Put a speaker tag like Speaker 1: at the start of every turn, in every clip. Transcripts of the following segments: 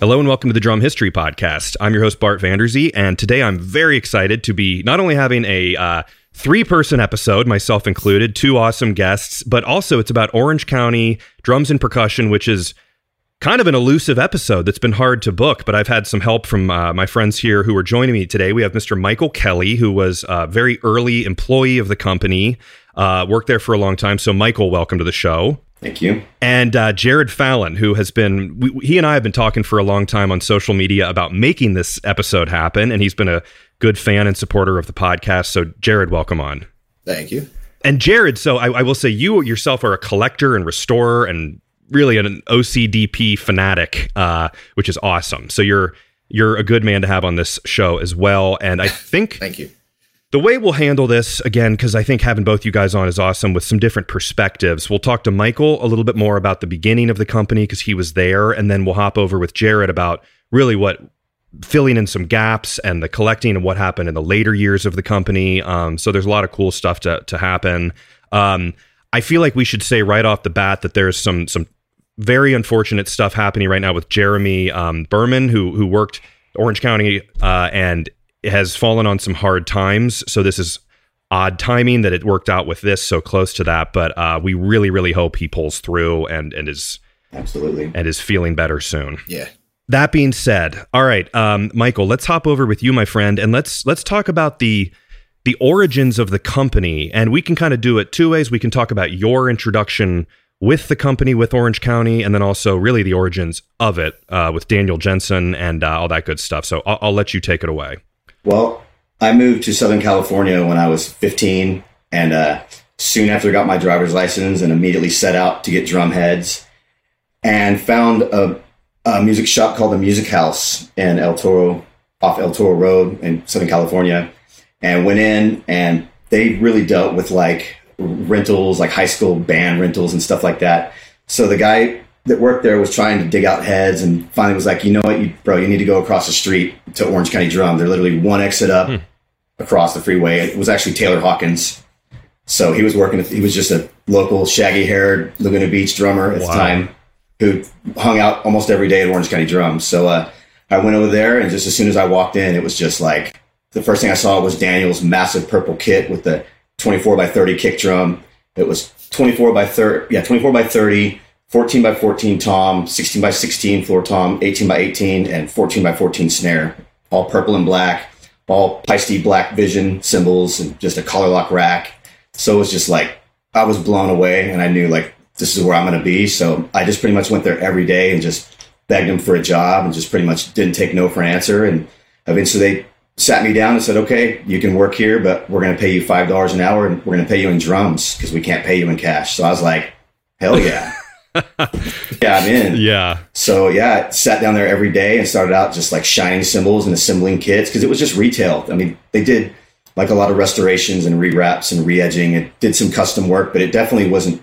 Speaker 1: Hello and welcome to the Drum History Podcast. I'm your host, Bart Vanderzee, and today I'm very excited to be not only having a uh, three person episode, myself included, two awesome guests, but also it's about Orange County drums and percussion, which is kind of an elusive episode that's been hard to book, but I've had some help from uh, my friends here who are joining me today. We have Mr. Michael Kelly, who was a very early employee of the company, uh, worked there for a long time. So, Michael, welcome to the show.
Speaker 2: Thank you.
Speaker 1: And uh, Jared Fallon, who has been, we, he and I have been talking for a long time on social media about making this episode happen. And he's been a good fan and supporter of the podcast. So, Jared, welcome on.
Speaker 2: Thank you.
Speaker 1: And Jared, so I, I will say you yourself are a collector and restorer and really an OCDP fanatic, uh, which is awesome. So you're you're a good man to have on this show as well. And I think
Speaker 2: Thank you.
Speaker 1: The way we'll handle this again, because I think having both you guys on is awesome with some different perspectives. We'll talk to Michael a little bit more about the beginning of the company because he was there, and then we'll hop over with Jared about really what filling in some gaps and the collecting and what happened in the later years of the company. Um, so there's a lot of cool stuff to to happen. Um, I feel like we should say right off the bat that there's some some very unfortunate stuff happening right now with Jeremy um, Berman, who who worked Orange County uh, and has fallen on some hard times. So this is odd timing that it worked out with this so close to that. But uh, we really, really hope he pulls through and and is
Speaker 2: Absolutely.
Speaker 1: and is feeling better soon.
Speaker 2: Yeah.
Speaker 1: That being said, all right, um, Michael, let's hop over with you, my friend, and let's let's talk about the the origins of the company. And we can kind of do it two ways. We can talk about your introduction with the company with Orange County, and then also really the origins of it uh, with Daniel Jensen and uh, all that good stuff. So I'll, I'll let you take it away.
Speaker 2: Well, I moved to Southern California when I was 15, and uh, soon after I got my driver's license, and immediately set out to get drum heads, and found a, a music shop called the Music House in El Toro, off El Toro Road in Southern California, and went in, and they really dealt with like rentals, like high school band rentals and stuff like that. So the guy that worked there was trying to dig out heads and finally was like, you know what, you, bro, you need to go across the street to Orange County Drum. They're literally one exit up across the freeway. It was actually Taylor Hawkins. So he was working, he was just a local shaggy haired Laguna Beach drummer at
Speaker 1: Wow.
Speaker 2: the time who hung out almost every day at Orange County Drum. So uh, I went over there and just as soon as I walked in, it was just like the first thing I saw was Daniel's massive purple kit with the 24 by 30 kick drum. It was 24 by 30, yeah, 24 by 30, 14 by 14 tom, 16 by 16 floor tom, 18 by 18, and 14 by 14 snare. All purple and black, all Paiste black vision cymbals, and just a collar lock rack. So it was just like I was blown away, and I knew like this is where I'm going to be. So I just pretty much went there every day and just begged them for a job, and just pretty much didn't take no for an answer. And eventually they sat me down and said, "Okay, you can work here, but we're going to pay you five dollars an hour, and we're going to pay you in drums because we can't pay you in cash." So I was like, "Hell yeah, yeah, I'm in."
Speaker 1: Yeah.
Speaker 2: So yeah, I sat down there every day and started out just like shining cymbals and assembling kits because it was just retail. I mean, they did like a lot of restorations and rewraps and re-edging and did some custom work, but it definitely wasn't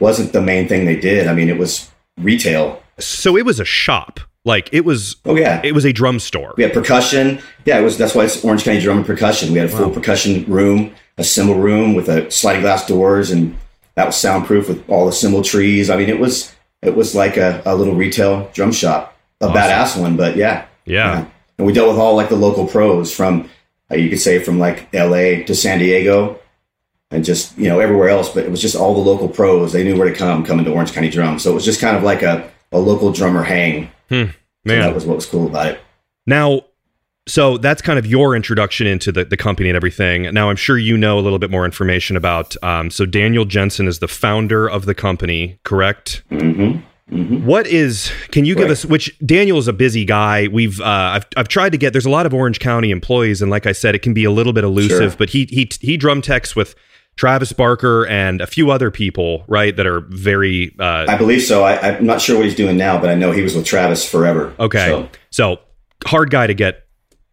Speaker 2: wasn't the main thing they did. I mean, it was retail.
Speaker 1: So it was a shop. Like it was
Speaker 2: Oh yeah,
Speaker 1: it was a drum store.
Speaker 2: we had percussion. Yeah, it was. That's why it's Orange County Drum and Percussion. We had a full percussion room, a cymbal room with a sliding glass doors, and that was soundproof with all the cymbal trees. I mean, it was it was like a, a little retail drum shop, a badass one. But yeah,
Speaker 1: Yeah.
Speaker 2: and we dealt with all like the local pros from uh, you could say from like L.A. to San Diego, and just you know everywhere else. But it was just all the local pros. They knew where to come, coming to Orange County Drum. So it was just kind of like a, a local drummer hang. So
Speaker 1: Man.
Speaker 2: that was what was cool about it.
Speaker 1: Now, so that's kind of your introduction into the, the company and everything. Now, I'm sure you know a little bit more information about. Um, so, Daniel Jensen is the founder of the company, correct?
Speaker 2: Mm-hmm.
Speaker 1: What is? Can you give
Speaker 2: Right.
Speaker 1: us? Which Daniel is a busy guy. We've uh, I've I've tried to get. There's a lot of Orange County employees, and like I said, it can be a little bit elusive.
Speaker 2: Sure.
Speaker 1: But he he he drum techs with Travis Barker and a few other people, right? That are very uh,
Speaker 2: I believe so. I, I'm not sure what he's doing now, but I know he was with Travis forever.
Speaker 1: Okay.
Speaker 2: So,
Speaker 1: So, hard guy to get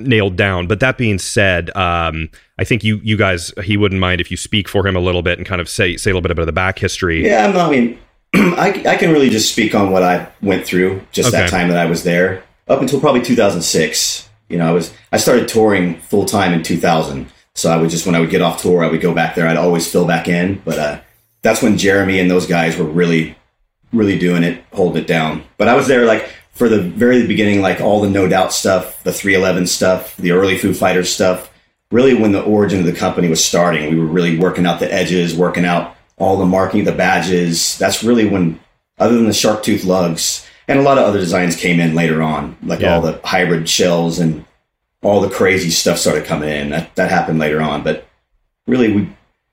Speaker 1: nailed down. But that being said, um, I think you you guys he wouldn't mind if you speak for him a little bit and kind of say say a little bit about the back history.
Speaker 2: yeah, I mean, I, I can really just speak on what I went through just that time that I was there up until probably 2006. You know, I was I started touring full time in 2000. So I would just when I would get off tour, I would go back there. I'd always fill back in, but uh, that's when Jeremy and those guys were really, really doing it, holding it down. But I was there like for the very beginning, like all the No Doubt stuff, the 311 stuff, the early Foo Fighters stuff, really when the origin of the company was starting, we were really working out the edges, working out all the marking, the badges. That's really when, other than the shark tooth lugs, and a lot of other designs came in later on, like
Speaker 1: Yeah.
Speaker 2: all the hybrid shells and all the crazy stuff started coming in. That that happened later on, but really, we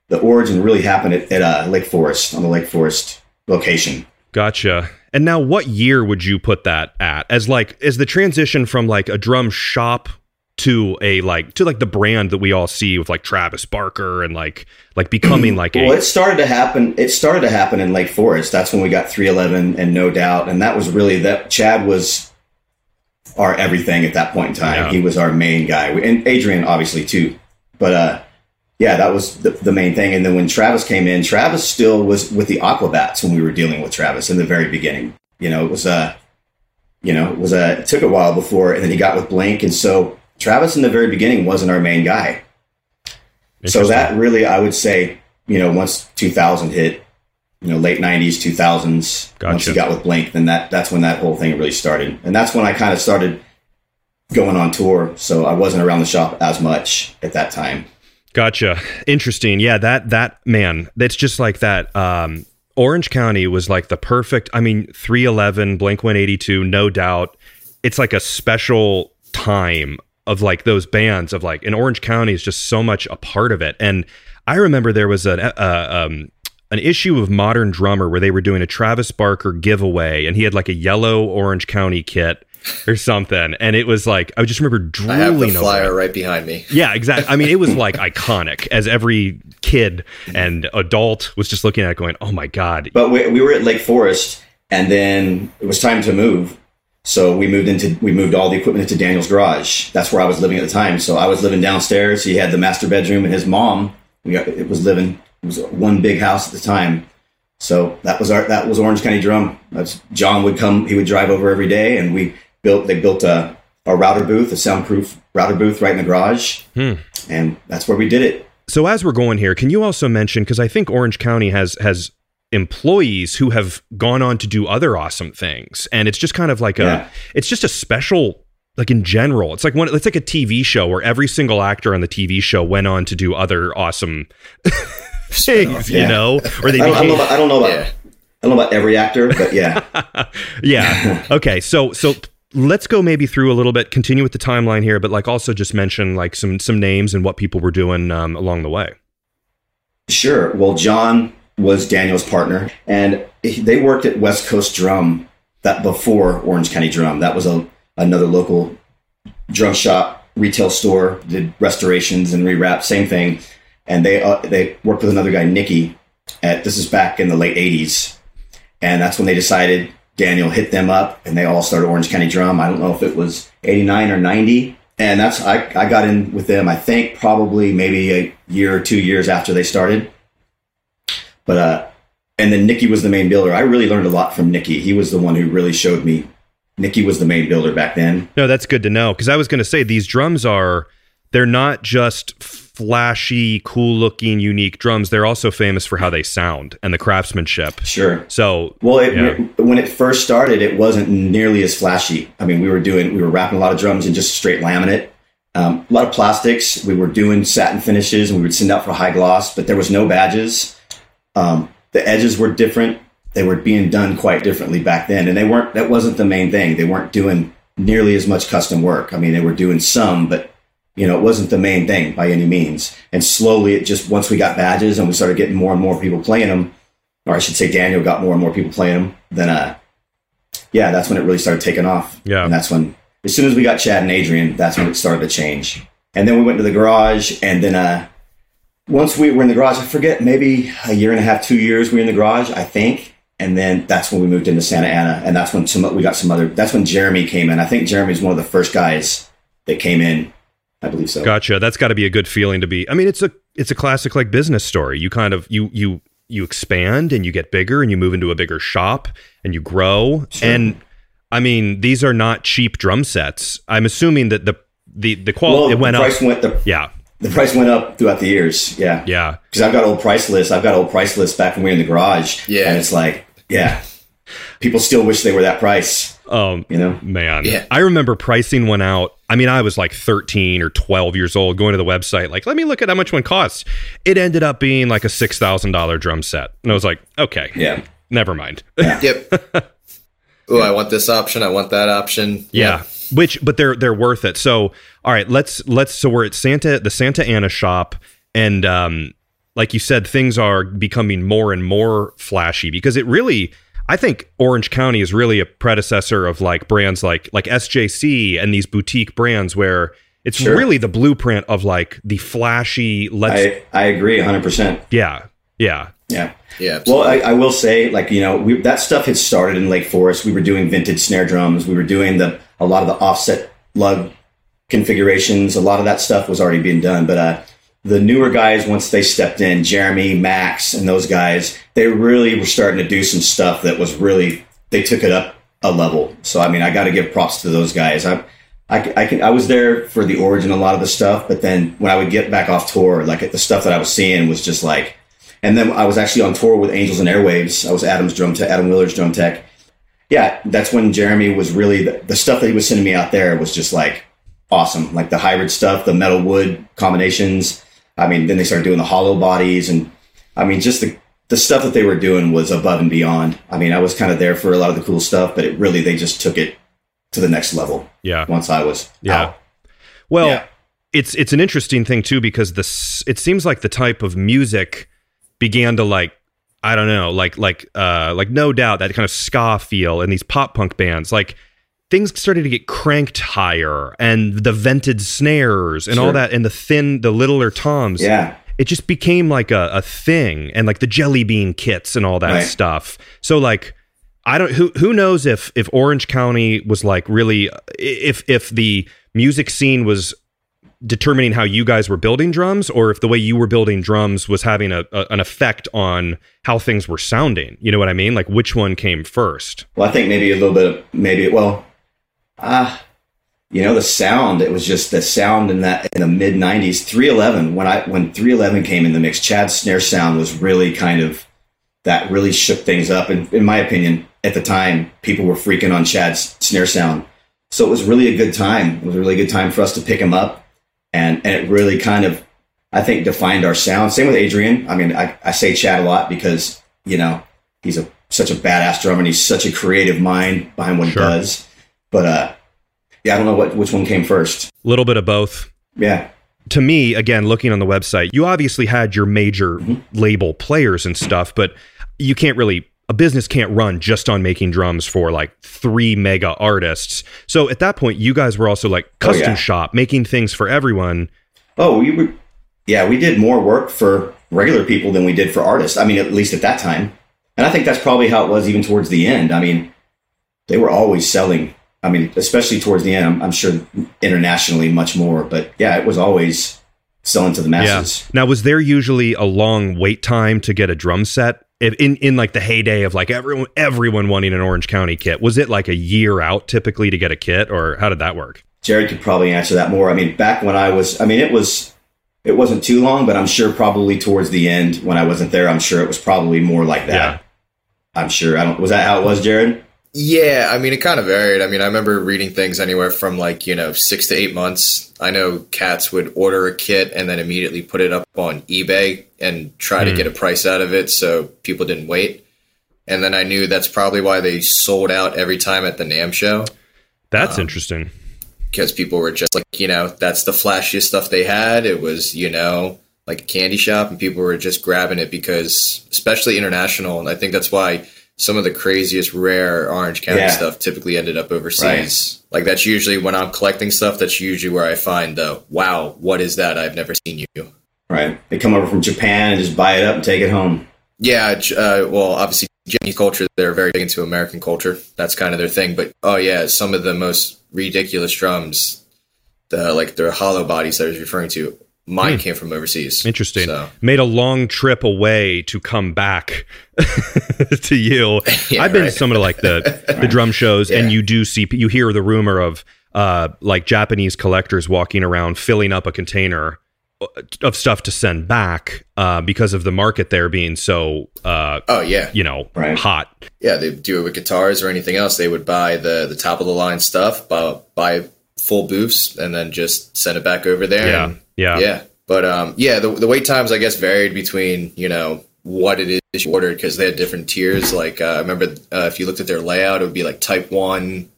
Speaker 2: the origin really happened at, at uh, Lake Forest on the Lake Forest location.
Speaker 1: Gotcha. And now, what year would you put that at? As like, as the transition from like a drum shop to a like to like the brand that we all see with like Travis Barker and like like becoming like
Speaker 2: Well,
Speaker 1: a
Speaker 2: it started to happen. It started to happen in Lake Forest. That's when we got 311 and No Doubt, and that was really that. Chad was our everything at that point in time.
Speaker 1: Yeah.
Speaker 2: He was our main guy, and Adrian obviously too. But uh, yeah, that was the, the main thing. And then when Travis came in, Travis still was with the Aquabats when we were dealing with Travis in the very beginning. You know, it was uh, you know, it was a it took a while before, and then he got with Blink, and so Travis in the very beginning wasn't our main guy. So that really, I would say, you know, once 2000 hit, you know, late 90s, 2000s, once he got with Blink, then that that's when that whole thing really started, and that's when I kind of started going on tour. So I wasn't around the shop as much at that time.
Speaker 1: Gotcha. Interesting. Yeah, that that man, that's just like that. Um, Orange County was like the perfect. I mean, three eleven, Blink one eighty two, no doubt. It's like a special time of like those bands of like, and Orange County is just so much a part of it. And I remember there was an uh, um, an issue of Modern Drummer where they were doing a Travis Barker giveaway, and he had like a yellow Orange County kit or something, and it was like I just remember drooling.
Speaker 3: I have the flyer right behind me.
Speaker 1: Yeah, exactly. I mean, it was like iconic as every kid and adult was just looking at it going, oh my God.
Speaker 2: But we, we were at Lake Forest, and then it was time to move. So we moved into we moved all the equipment into Daniel's garage. That's where I was living at the time. So I was living downstairs. He had the master bedroom, and his mom we got, it was living. It was one big house at the time. So that was our that was Orange County Drum. That's John would come. He would drive over every day, and we built. They built a, a router booth, a soundproof router booth, right in the garage, hmm. and that's where we did it.
Speaker 1: So as we're going here, can you also mention, because I think Orange County has has employees who have gone on to do other awesome things. And it's just kind of like a it's just a special like in general. It's like one it's like a TV show where every single actor on the TV show went on to do other awesome things, you know? Or they
Speaker 2: I don't, I don't know about, I don't know about
Speaker 3: Yeah.
Speaker 2: I don't know about every actor, but yeah.
Speaker 1: yeah. Okay. So so let's go maybe through a little bit, continue with the timeline here, but like also just mention like some some names and what people were doing um, along the way.
Speaker 2: Sure. Well, John was Daniel's partner, and they worked at West Coast Drum that before Orange County Drum. That was a another local drum shop, retail store, did restorations and rewrap, same thing. And they uh, they worked with another guy, Nicky. At this is back in the late '80s, and that's when they decided Daniel hit them up, and they all started Orange County Drum. I don't know if it was '89 or '90, and that's I I got in with them. I think probably maybe a year or two years after they started. But uh, and then Nikki was the main builder. I really learned a lot from Nikki. He was the one who really showed me. Nikki was the main builder back then.
Speaker 1: No, that's good to know because I was going to say these drums are they're not just flashy, cool-looking, unique drums. They're also famous for how they sound and the craftsmanship.
Speaker 2: Sure.
Speaker 1: So,
Speaker 2: Well, it,
Speaker 1: Yeah.
Speaker 2: when it first started, it wasn't nearly as flashy. I mean, we were doing, we were wrapping a lot of drums in just straight laminate, um, a lot of plastics. We were doing satin finishes, and we would send out for high gloss, but there was no badges. Um, the edges were different. They were being done quite differently back then, and they weren't. That wasn't the main thing. They weren't doing nearly as much custom work. I mean, they were doing some, but you know, it wasn't the main thing by any means. And slowly, it just once we got badges and we started getting more and more people playing them, or I should say, Daniel got more and more people playing them. Then, uh, yeah, that's when it really started taking off.
Speaker 1: Yeah.
Speaker 2: and that's when, as soon as we got Chad and Adrian, that's when it started to change. And then we went to the garage, and then uh, once we were in the garage, I forget, maybe a year and a half, two years, we were in the garage, I think. And then that's when we moved into Santa Ana, and that's when some we got some other. That's when Jeremy came in. I think Jeremy's one of the first guys that came in. I believe so.
Speaker 1: gotcha. That's got to be a good feeling to be. I mean, it's a it's a classic like business story. You kind of you you you expand and you get bigger and you move into a bigger shop and you grow. And I mean, these are not cheap drum sets. I'm assuming that the the the quality
Speaker 2: Well,
Speaker 1: it went
Speaker 2: the
Speaker 1: up.
Speaker 2: went the,
Speaker 1: Yeah,
Speaker 2: the price went up throughout the years. Yeah,
Speaker 1: yeah.
Speaker 2: because I've got old price lists. I've got old price lists back when we were in the garage.
Speaker 3: Yeah.
Speaker 2: and it's like, yeah, people still wish they were that price.
Speaker 1: Um,
Speaker 2: You know?
Speaker 1: man,
Speaker 3: Yeah.
Speaker 1: I remember pricing one out. I mean, I was like 13 or 12 years old, going to the website, like, let me look at how much one costs. It ended up being like a six thousand dollar drum set, and I was like, okay,
Speaker 2: Yeah.
Speaker 1: never mind.
Speaker 3: Yep. oh, I want this option. I want that option.
Speaker 1: Yeah. Which but they're they're worth it. So all right, let's let's so we're at Santa the Santa Ana shop and um like you said things are becoming more and more flashy because it really I think Orange County is really a predecessor of like brands like like SJC and these boutique brands where it's
Speaker 2: Sure.
Speaker 1: really the blueprint of like the flashy let's
Speaker 2: I, I agree 100%.
Speaker 1: yeah. Yeah.
Speaker 2: Yeah.
Speaker 3: Yeah.
Speaker 2: Well, I, I will say, like you know, we, that stuff had started in Lake Forest. We were doing vintage snare drums. We were doing the a lot of the offset lug configurations. A lot of that stuff was already being done. But uh, the newer guys, once they stepped in, Jeremy, Max, and those guys, they really were starting to do some stuff that was really they took it up a level. So I mean, I got to give props to those guys. I, I, I can I was there for the origin a lot of the stuff, but then when I would get back off tour, like the stuff that I was seeing was just like. And then I was actually on tour with Angels and Airwaves. I was Atom's drum tech, Atom Willard's drum tech. Yeah, that's when Jeremy was really the, the stuff that he was sending me out there was just like awesome. Like the hybrid stuff, the metal wood combinations. I mean, then they started doing the hollow bodies, and I mean, just the the stuff that they were doing was above and beyond. I mean, I was kind of there for a lot of the cool stuff, but it really they just took it to the next level
Speaker 1: Yeah.
Speaker 2: once I was
Speaker 1: Yeah.
Speaker 2: out.
Speaker 1: Well,
Speaker 3: Yeah.
Speaker 1: it's it's an interesting thing too because this it seems like the type of music began to like I don't know like like uh like no doubt that kind of ska feel in these pop punk bands like things started to get cranked higher and the vented snares and all that and the thin the littler toms
Speaker 2: Yeah,
Speaker 1: it just became like a, a thing and like the jelly bean kits and all that
Speaker 2: Right.
Speaker 1: stuff. So like i don't who who knows if if orange county was like really if if the music scene was determining how you guys were building drums or if the way you were building drums was having a, a an effect on how things were sounding. You know what i mean? Like which one came first?
Speaker 2: Well, I think maybe a little bit of maybe well, ah, you know, the sound. It was just the sound in that in the mid '90s. 311 when I when 311 came in the mix, Chad's snare sound was really kind of that really shook things up. And in my opinion, at the time, people were freaking on Chad's snare sound. So it was really a good time. It was a really good time for us to pick him up, and and it really kind of I think defined our sound. Same with Adrian. I mean, I, I say Chad a lot because you know he's a such a badass drummer and he's such a creative mind behind what
Speaker 1: Sure.
Speaker 2: he does. But uh, yeah, I don't know what which one came first.
Speaker 1: a little bit of both
Speaker 2: Yeah,
Speaker 1: to me, again, looking on the website, you obviously had your major label players and stuff, but you can't really, a business can't run just on making drums for like three mega artists. So at that point, you guys were also like
Speaker 2: Oh,
Speaker 1: custom
Speaker 2: yeah.
Speaker 1: shop, making things for everyone.
Speaker 2: Oh, we were, yeah, we did more work for regular people than we did for artists. I mean, at least at that time. And I think that's probably how it was even towards the end. I mean, they were always selling. I mean, especially towards the end, I'm, I'm sure internationally much more. But yeah, it was always selling to the masses.
Speaker 1: Now, was there usually a long wait time to get a drum set? In, in like the heyday of like everyone everyone wanting an Orange County kit, was it like a year out typically to get a kit, or how did that work?
Speaker 2: Jared could probably answer that more. I mean, back when I was, I mean, it was, it wasn't too long, but I'm sure probably towards the end when I wasn't there, I'm sure it was probably more like that.
Speaker 1: Yeah.
Speaker 2: I'm sure. I don't. Was that how it was, Jared?
Speaker 3: Yeah, I mean, it kind of varied. I mean, I remember reading things anywhere from like, you know, six to eight months. I know cats would order a kit and then immediately put it up on eBay and try to get a price out of it so people didn't wait. And then I knew that's probably why they sold out every time at the NAMM show
Speaker 1: That's
Speaker 3: Um,
Speaker 1: interesting.
Speaker 3: because people were just like, you know, that's the flashiest stuff they had. It was, you know, like a candy shop, and people were just grabbing it because, especially international, and I think that's why some of the craziest rare Orange County
Speaker 2: Yeah.
Speaker 3: stuff typically ended up overseas. Like that's usually when I'm collecting stuff. That's usually where I find the wow, what is that? I've never seen you.
Speaker 2: Right. They come over from Japan and just buy it up and take it home.
Speaker 3: Yeah, uh, well, obviously Japanese culture, they're very big into American culture. That's kind of their thing. But oh yeah, some of the most ridiculous drums, the like their hollow bodies that I was referring to, mine came from overseas.
Speaker 1: Interesting.
Speaker 3: So,
Speaker 1: Made a long trip away to come back to you.
Speaker 3: Yeah,
Speaker 1: I've been
Speaker 3: right.
Speaker 1: to some of like the the drum shows, and you do see you hear the rumor of uh like Japanese collectors walking around filling up a container of stuff to send back uh, because of the market there being so uh,
Speaker 3: oh yeah
Speaker 1: you know
Speaker 2: Right.
Speaker 1: hot
Speaker 3: yeah they do it with guitars or anything else they would buy the the top of the line stuff buy, buy full booths and then just send it back over there
Speaker 1: yeah
Speaker 3: and-
Speaker 1: yeah.
Speaker 3: Yeah. But um yeah the, the wait times i guess varied between you know what it is you ordered because they had different tiers. Like uh, i remember uh, if you looked at their layout it would be like type 1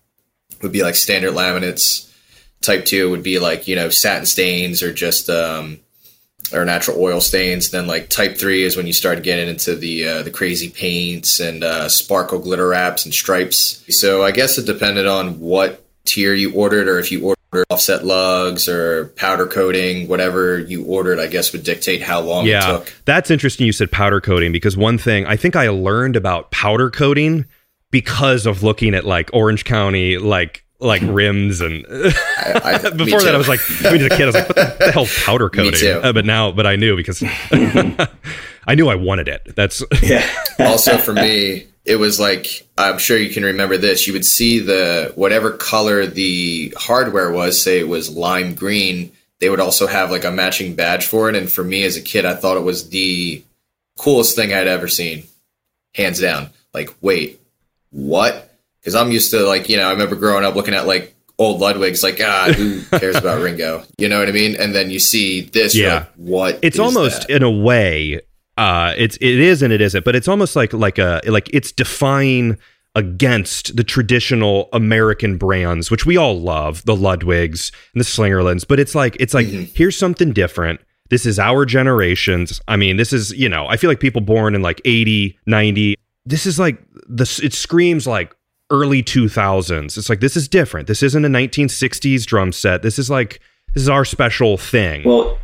Speaker 3: would be like standard laminates. Type 2 would be like you know satin stains or just um or natural oil stains. Then like type 3 is when you start getting into the uh, the crazy paints and uh, sparkle glitter wraps and stripes. So i guess it depended on what tier you ordered or if you ordered offset lugs or powder coating whatever you ordered i guess would dictate how long it
Speaker 1: yeah.
Speaker 3: took.
Speaker 1: That's interesting you said powder coating because one thing i think i learned about powder coating because of looking at like orange county like like rims and
Speaker 3: I, I,
Speaker 1: before that i was like i mean as a kid i was like what the, the hell's powder coating. Uh, but now but i knew because i knew i wanted it. That's
Speaker 2: Yeah.
Speaker 3: also for me it was like i'm sure you can remember this you would see the whatever color the hardware was say it was lime green they would also have like a matching badge for it and for me as a kid i thought it was the coolest thing i'd ever seen hands down like wait what because i'm used to like you know i remember growing up looking at like old ludwigs like ah who cares about ringo you know what i mean and then you see this
Speaker 1: Yeah.
Speaker 3: like, what
Speaker 1: it's almost
Speaker 3: that?
Speaker 1: in a way uh it's it is and it isn't but it's almost like like a like it's defying against the traditional american brands which we all love the ludwigs and the slingerlands but it's like it's like here's something different. This is our generations. I mean this is you know i feel like people born in like 80 90 this is like this it screams like early 2000s it's like this is different. This isn't a 1960s drum set. This is like this is our special thing.
Speaker 2: Well,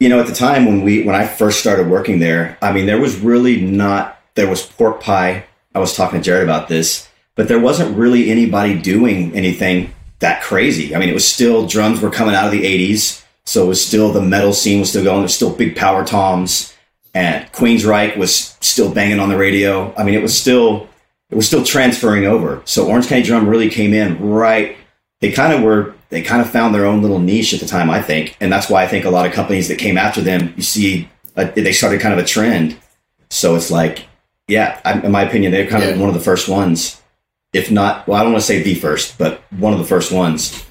Speaker 2: you know, at the time when we when I first started working there, I mean, there was really not there was pork pie. I was talking to Jared about this, but there wasn't really anybody doing anything that crazy. I mean, it was still drums were coming out of the '80s, so it was still the metal scene was still going. There was still big power toms, and Queensryche was still banging on the radio. I mean, it was still it was still transferring over. So Orange County Drum really came in right. They kind of were. They kind of found their own little niche at the time, I think, and that's why I think a lot of companies that came after them, you see, uh, they started kind of a trend. So it's like, yeah, I, in my opinion, they're kind of one of the first ones, if not. Well, I don't want to say the first, but one of the first ones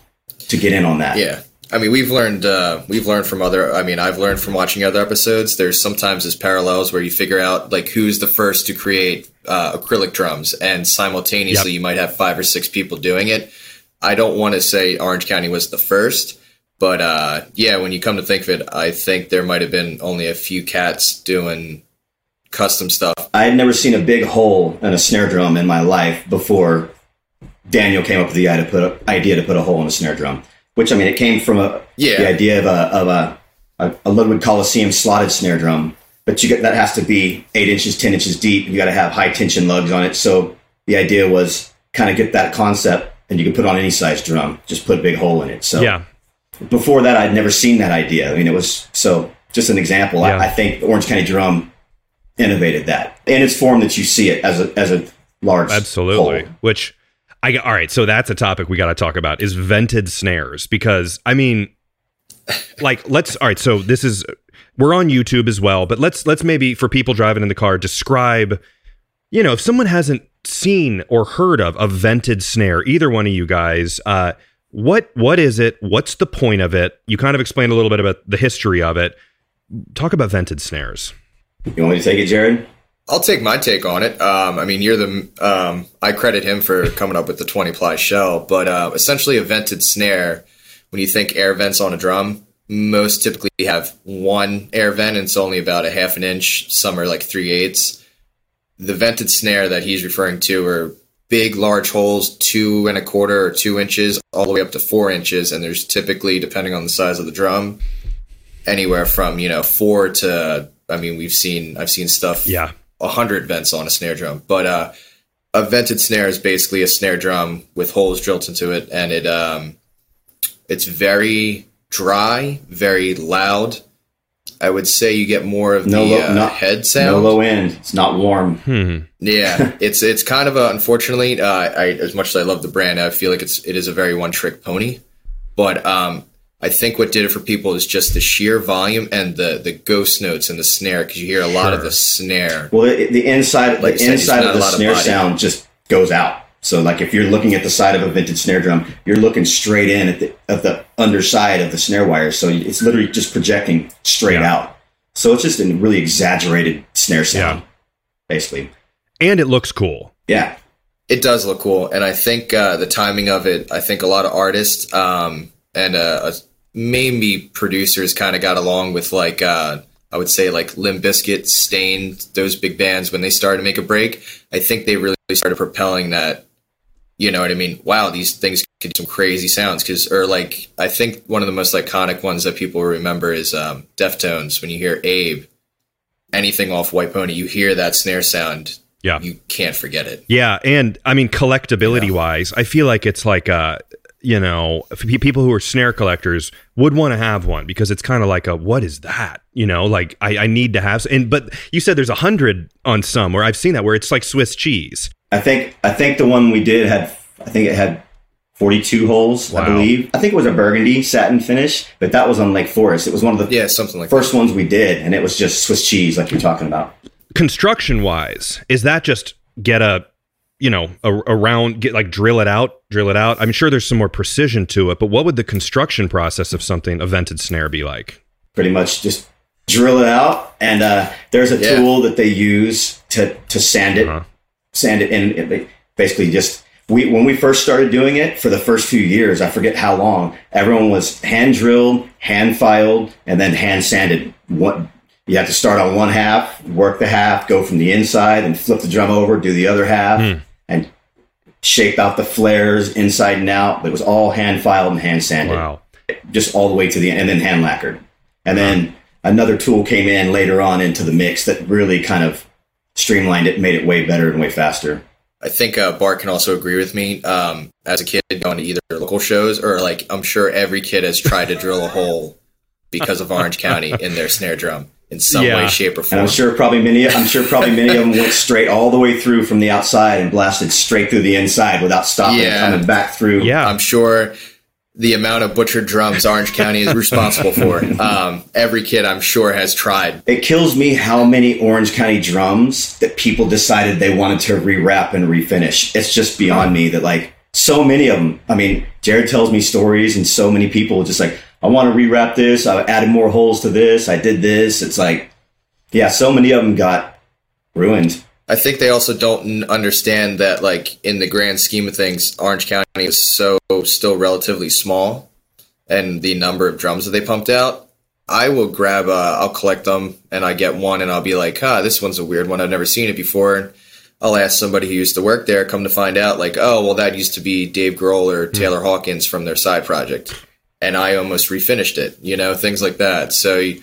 Speaker 2: to get in on that.
Speaker 3: Yeah. I mean, we've learned uh, we've learned from other. I mean, I've learned from watching other episodes. There's sometimes there's parallels where you figure out like who's the first to create uh, acrylic drums, and simultaneously
Speaker 1: Yep.
Speaker 3: you might have five or six people doing it. I don't want to say Orange County was the first, but uh, yeah, when you come to think of it, I think there might have been only a few cats doing custom stuff.
Speaker 2: I had never seen a big hole in a snare drum in my life before Daniel came up with the idea to put a, idea to put a hole in a snare drum. Which I mean, it came from a
Speaker 3: Yeah.
Speaker 2: the idea of a of a, a, a Ludwig Coliseum slotted snare drum, but you get that has to be eight inches, ten inches deep. You got to have high tension lugs on it. So the idea was kind of get that concept, and you can put on any size drum. Just put a big hole in it. So
Speaker 1: yeah
Speaker 2: before that, I'd never seen that idea. I mean, it was so just an example.
Speaker 1: Yeah.
Speaker 2: I, I think the Orange County Drum innovated that in its form that you see it as a as a large
Speaker 1: absolutely
Speaker 2: hole.
Speaker 1: which i all right so that's a topic we got to talk about is vented snares because i mean like let's all right so this is we're on youtube as well but let's let's maybe for people driving in the car describe you know if someone hasn't seen or heard of a vented snare either one of you guys uh what what is it what's the point of it you kind of explained a little bit about the history of it talk about vented snares
Speaker 2: You want me to take it, Jared?
Speaker 3: I'll take my take on it. Um, I mean, you're the. Um, I credit him for coming up with the 20 ply shell, but uh, essentially a vented snare. When you think air vents on a drum, most typically have one air vent, and it's only about a half an inch. Some are like three eighths. The vented snare that he's referring to are big, large holes, two and a quarter or two inches, all the way up to four inches, and there's typically, depending on the size of the drum, anywhere from you know four to. I mean, we've seen I've seen stuff
Speaker 1: yeah
Speaker 3: 100 vents on a snare drum. But uh, a vented snare is basically a snare drum with holes drilled into it, and it um, it's very dry, very loud. I would say you get more of
Speaker 2: No,
Speaker 3: the
Speaker 2: low,
Speaker 3: uh,
Speaker 2: not
Speaker 3: head sound.
Speaker 2: No low end. It's not warm.
Speaker 1: hmm.
Speaker 3: Yeah, it's it's kind of a unfortunately. Uh, I as much as I love the brand, I feel like it's it is a very one trick pony. But um, I think what did it for people is just the sheer volume and the the ghost notes and the snare because you hear a lot of the snare.
Speaker 2: Well, the, the inside,
Speaker 3: Like
Speaker 2: the inside
Speaker 3: not
Speaker 2: of the
Speaker 3: lot of
Speaker 2: snare sound just goes out. So, like if you're looking at the side of a vintage snare drum, you're looking straight in at the at the underside of the snare wire. So it's literally just projecting straight
Speaker 1: Yeah.
Speaker 2: out. So it's just a really exaggerated snare sound,
Speaker 1: Yeah.
Speaker 2: basically.
Speaker 1: And it looks cool.
Speaker 2: Yeah,
Speaker 3: It does look cool, and I think uh, the timing of it. I think a lot of artists um, and uh, uh, maybe producers kind of got along with like uh, I would say like Limp Bizkit, Staind, those big bands when they started to make a break. I think they really started propelling that. You know what I mean? Wow, these things can do some crazy sounds. Because or like I think one of the most iconic ones that people remember is um, Deftones. When you hear Abe, anything off White Pony, you hear that snare sound.
Speaker 1: Yeah.
Speaker 3: you can't forget it.
Speaker 1: Yeah, and I mean collectability wise, I feel like it's like uh you know, people who are snare collectors would want to have one because it's kind of like a what is that? You know, like I, I need to have. And but you said there's a hundred on some where I've seen that where it's like Swiss cheese.
Speaker 2: I think I think the one we did had I think it had 42 holes,
Speaker 1: Wow.
Speaker 2: I believe. I think it was a burgundy satin finish, but that was on Lake Forest. It was one of the
Speaker 3: Yeah, something like
Speaker 2: first ones we did, and it was just Swiss cheese, like you're talking about.
Speaker 1: Construction wise, is that just get a you know a, a round get like drill it out, drill it out? I'm sure there's some more precision to it, but what would the construction process of something a vented snare be like?
Speaker 2: pretty much just drill it out. And uh, there's a
Speaker 3: Yeah.
Speaker 2: tool that they use to to sand it,
Speaker 1: Uh-huh.
Speaker 2: Sand it, and it basically just we when we first started doing it for the first few years, I forget how long. Everyone was hand drilled, hand filed, and then hand sanded. What you have to start on one half, work the half, go from the inside, and flip the drum over, do the other half, hmm. and shape out the flares inside and out. But it was all hand filed and hand sanded
Speaker 1: Wow.
Speaker 2: just all the way to the end, and then hand lacquered. And then another tool came in later on into the mix that really kind of streamlined it, made it way better and way faster.
Speaker 3: I think uh, Bart can also agree with me. Um, as a kid going to either local shows or like I'm sure every kid has tried to drill a hole because of Orange County in their snare drum in some
Speaker 1: Yeah.
Speaker 3: way, shape, or
Speaker 2: And
Speaker 3: form.
Speaker 2: I'm sure probably many, I'm sure probably many of them went straight all the way through from the outside and blasted straight through the inside without stopping,
Speaker 3: Yeah.
Speaker 2: coming back through.
Speaker 1: Yeah.
Speaker 3: I'm sure the amount of butchered drums Orange County is responsible for. Um, every kid, I'm sure, has tried.
Speaker 2: It kills me how many Orange County drums that people decided they wanted to rewrap and refinish. It's just beyond me that like so many of them. I mean, Jared tells me stories, and so many people just like, I want to rewrap this. I added more holes to this. I did this. It's like, yeah, so many of them got ruined.
Speaker 3: I think they also don't understand that, like in the grand scheme of things, Orange County is so still relatively small, and the number of drums that they pumped out. I will grab, uh, I'll collect them, and I get one, and I'll be like, "Ah, this one's a weird one. I've never seen it before." And I'll ask somebody who used to work there. Come to find out, like, "Oh, well, that used to be Dave Grohl or Taylor Hawkins from their side project," and I almost refinished it. You know, things like that. So.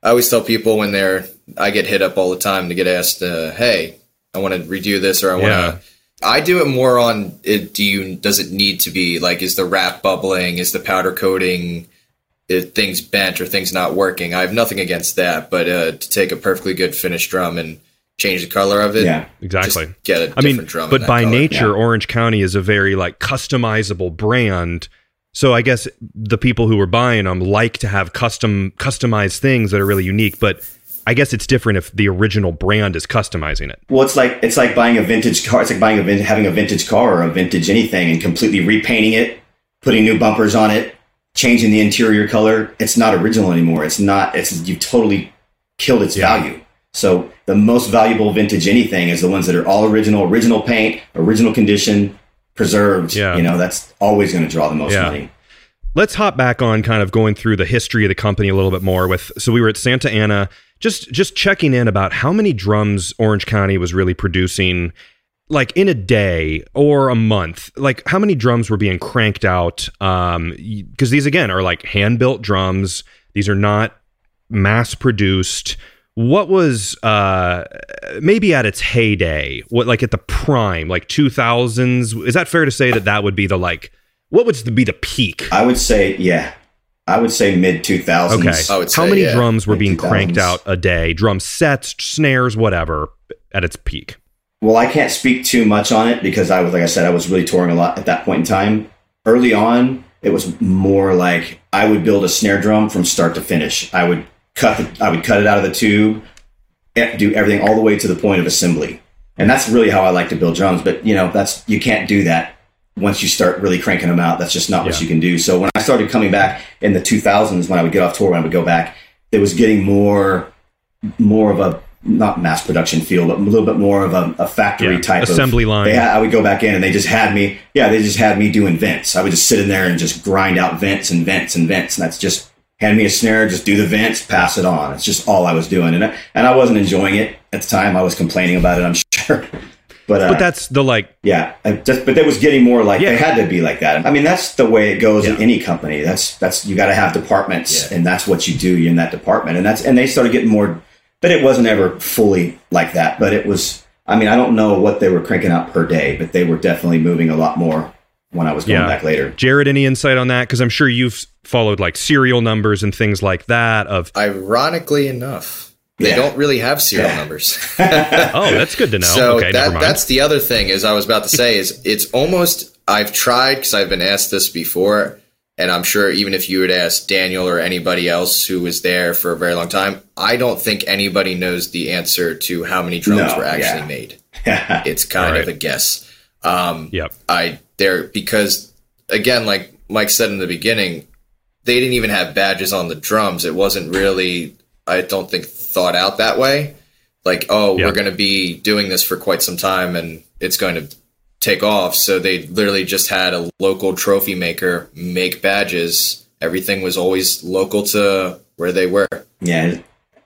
Speaker 3: I always tell people when they're, I get hit up all the time to get asked, uh, "Hey, I want to redo this or I want to."
Speaker 1: Yeah.
Speaker 3: I do it more on it. Do you? Does it need to be like? Is the wrap bubbling? Is the powder coating? Is things bent or things not working? I have nothing against that, but uh, to take a perfectly good finished drum and change the color of it,
Speaker 2: Yeah.
Speaker 1: Exactly.
Speaker 3: just get a
Speaker 1: I
Speaker 3: different
Speaker 1: mean,
Speaker 3: drum.
Speaker 1: but by
Speaker 3: color.
Speaker 1: nature,
Speaker 2: Yeah.
Speaker 1: Orange County is a very like customizable brand. So I guess the people who are buying them like to have custom customized things that are really unique. But I guess it's different if the original brand is customizing it.
Speaker 2: Well, it's like it's like buying a vintage car. It's like buying a vin- having a vintage car or a vintage anything and completely repainting it, putting new bumpers on it, changing the interior color. It's not original anymore. It's not. It's you've totally killed its
Speaker 1: Yeah.
Speaker 2: value. So the most valuable vintage anything is the ones that are all original, original paint, original condition, preserved.
Speaker 1: Yeah.
Speaker 2: You know, that's always going to draw the most
Speaker 1: Yeah.
Speaker 2: money.
Speaker 1: Let's hop back on kind of going through the history of the company a little bit more with so we were at Santa Ana just just checking in about how many drums Orange County was really producing like in a day or a month. Like how many drums were being cranked out um because these again are like hand built drums. These are not mass produced what was uh maybe at its heyday what like at the prime like 2000s is that fair to say that that would be the like what would be the peak
Speaker 2: I would say, yeah, I would say mid two thousands.
Speaker 1: Okay.
Speaker 3: I would
Speaker 1: How
Speaker 3: say,
Speaker 1: many
Speaker 3: yeah,
Speaker 1: drums were
Speaker 2: mid-
Speaker 1: being cranked out a day? Drum sets, snares, whatever, at its peak.
Speaker 2: Well, I can't speak too much on it because I was, like I said, I was really touring a lot at that point in time. Early on, it was more like I would build a snare drum from start to finish. I would cut the, I would cut it out of the tube, eh, do everything all the way to the point of assembly. And that's really how I like to build drums. But you know, that's you can't do that once you start really cranking them out. That's just not yeah. what you can do. So when I started coming back in the 2000s, when I would get off tour, when I would go back, it was getting more more of a not mass production feel, but a little bit more of a, a factory yeah, type
Speaker 1: assembly
Speaker 2: of,
Speaker 1: line.
Speaker 2: Had, I would go back in and they just had me, yeah, they just had me doing vents. I would just sit in there and just grind out vents and vents and vents, and that's just hand me a snare, just do the vents, pass it on. It's just all I was doing, and I, and I wasn't enjoying it at the time. I was complaining about it, I'm sure.
Speaker 1: But, uh, but that's the like
Speaker 2: yeah just but that was getting more like yeah. they had to be like that i mean that's the way it goes yeah. in any company that's that's you got to have departments yeah. and that's what you do in that department and that's and they started getting more but it wasn't ever fully like that. But it was. I mean, I don't know what they were cranking out per day, but they were definitely moving a lot more when I was going yeah. back later.
Speaker 1: Jared, any insight on that? Because I'm sure you've followed like serial numbers and things like that. Of
Speaker 3: ironically enough, they yeah. don't really have serial yeah. numbers.
Speaker 1: oh, that's good to know.
Speaker 3: So okay, that, that's the other thing is I was about to say is it's almost I've tried because I've been asked this before. And I'm sure even if you would ask Daniel or anybody else who was there for a very long time, I don't think anybody knows the answer to how many drums no, were actually yeah. made. it's kind right. of a guess. Um,
Speaker 1: yep.
Speaker 3: I there because again, like Mike said in the beginning, they didn't even have badges on the drums. It wasn't really, I don't think, thought out that way. Like, oh, yep. we're going to be doing this for quite some time, and it's going to take off. So they literally just had a local trophy maker make badges. Everything was always local to where they were.
Speaker 2: Yeah,